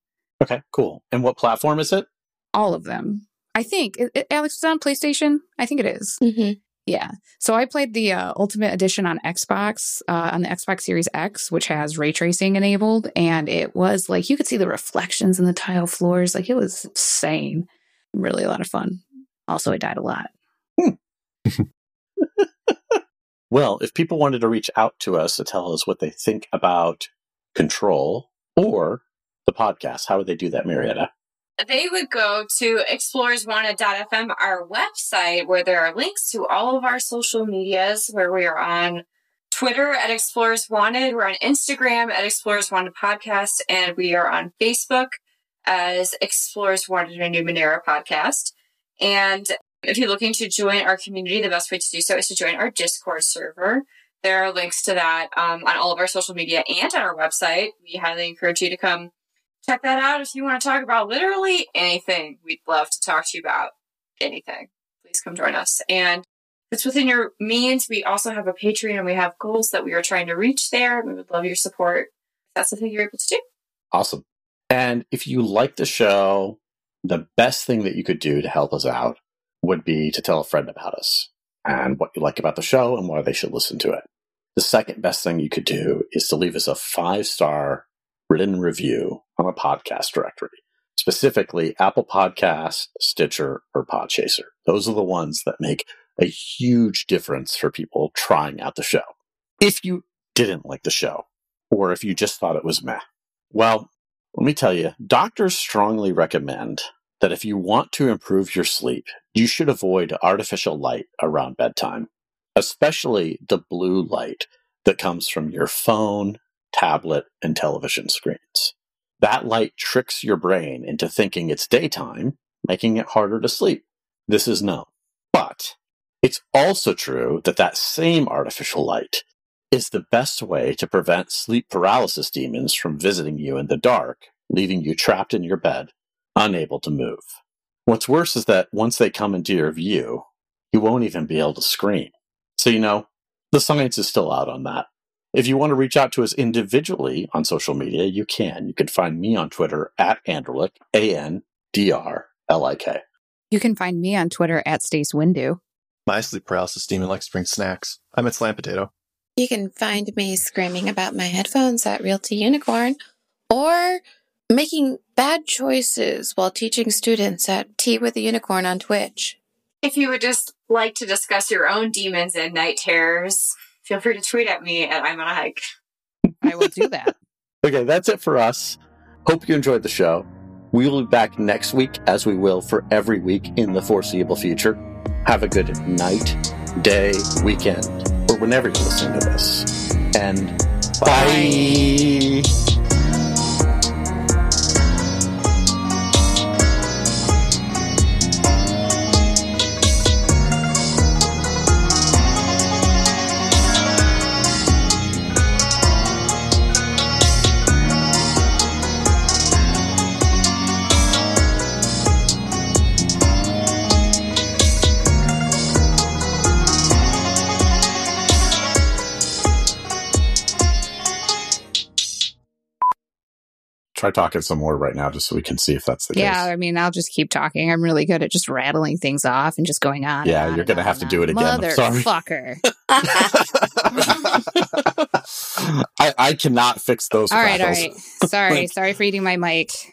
A: Okay, cool. And what platform is it?
E: all of them i think it, it- alex is on playstation i think it is
D: hmm
E: Yeah. So I played the uh, Ultimate Edition on Xbox, uh, on the Xbox Series X, which has ray tracing enabled. And it was like you could see the reflections in the tile floors. Like it was insane. Really a lot of fun. Also, I died a lot. Hmm.
A: Well, if people wanted to reach out to us to tell us what they think about Control or the podcast, how would they do that, Marietta?
C: They would go to explorerswanted.fm, our website, where there are links to all of our social medias, where we are on Twitter at Explorers Wanted, we're on Instagram at Explorers Wanted Podcast, and we are on Facebook as Explorers Wanted a Numenera podcast. And if you're looking to join our community, the best way to do so is to join our Discord server. There are links to that um, on all of our social media and on our website. We highly encourage you to come check that out if you want to talk about literally anything. We'd love to talk to you about anything. Please come join us. And if it's within your means, we also have a Patreon we have goals that we are trying to reach there. We would love your support. If that's something you're able to do.
A: Awesome. And if you like the show, the best thing that you could do to help us out would be to tell a friend about us and what you like about the show and why they should listen to it. The second best thing you could do is to leave us a five star written review on a podcast directory, specifically Apple Podcasts, Stitcher, or Podchaser. Those are the ones that make a huge difference for people trying out the show. If you didn't like the show, or if you just thought it was meh, well, let me tell you, doctors strongly recommend that if you want to improve your sleep, you should avoid artificial light around bedtime, especially the blue light that comes from your phone, tablet, and television screens. That light tricks your brain into thinking it's daytime, making it harder to sleep. This is known. But it's also true that that same artificial light is the best way to prevent sleep paralysis demons from visiting you in the dark, leaving you trapped in your bed, unable to move. What's worse is that once they come into your view, you won't even be able to scream. So, you know, the science is still out on that. If you want to reach out to us individually on social media, you can. You can find me on Twitter at Andrlik, A N D R L I K.
E: You can find me on Twitter at Stace Windu.
B: My sleep paralysis demon likes to bring snacks. I'm at Slam Potato.
D: You can find me screaming about my headphones at Realty Unicorn or making bad choices while teaching students at Tea with a Unicorn on Twitch.
C: If you would just like to discuss your own demons and night terrors, feel free to tweet at me at I'm on a hike.
E: I will do that.
A: Okay, that's it for us. Hope you enjoyed the show. We will be back next week, as we will for every week in the foreseeable future. Have a good night, day, weekend, whenever you listen to this. And bye. Try talking some more right now, just so we can see if that's the
E: Yeah,
A: case.
E: I mean, I'll just keep talking. I'm really good at just rattling things off and just going on. and
A: Yeah,
E: on
A: you're gonna have to do it again. I'm sorry.
E: Motherfucker.
A: I, I cannot fix those.
E: all right, all
A: crackles.
E: right. Sorry,
A: Like-
E: sorry for eating my mic.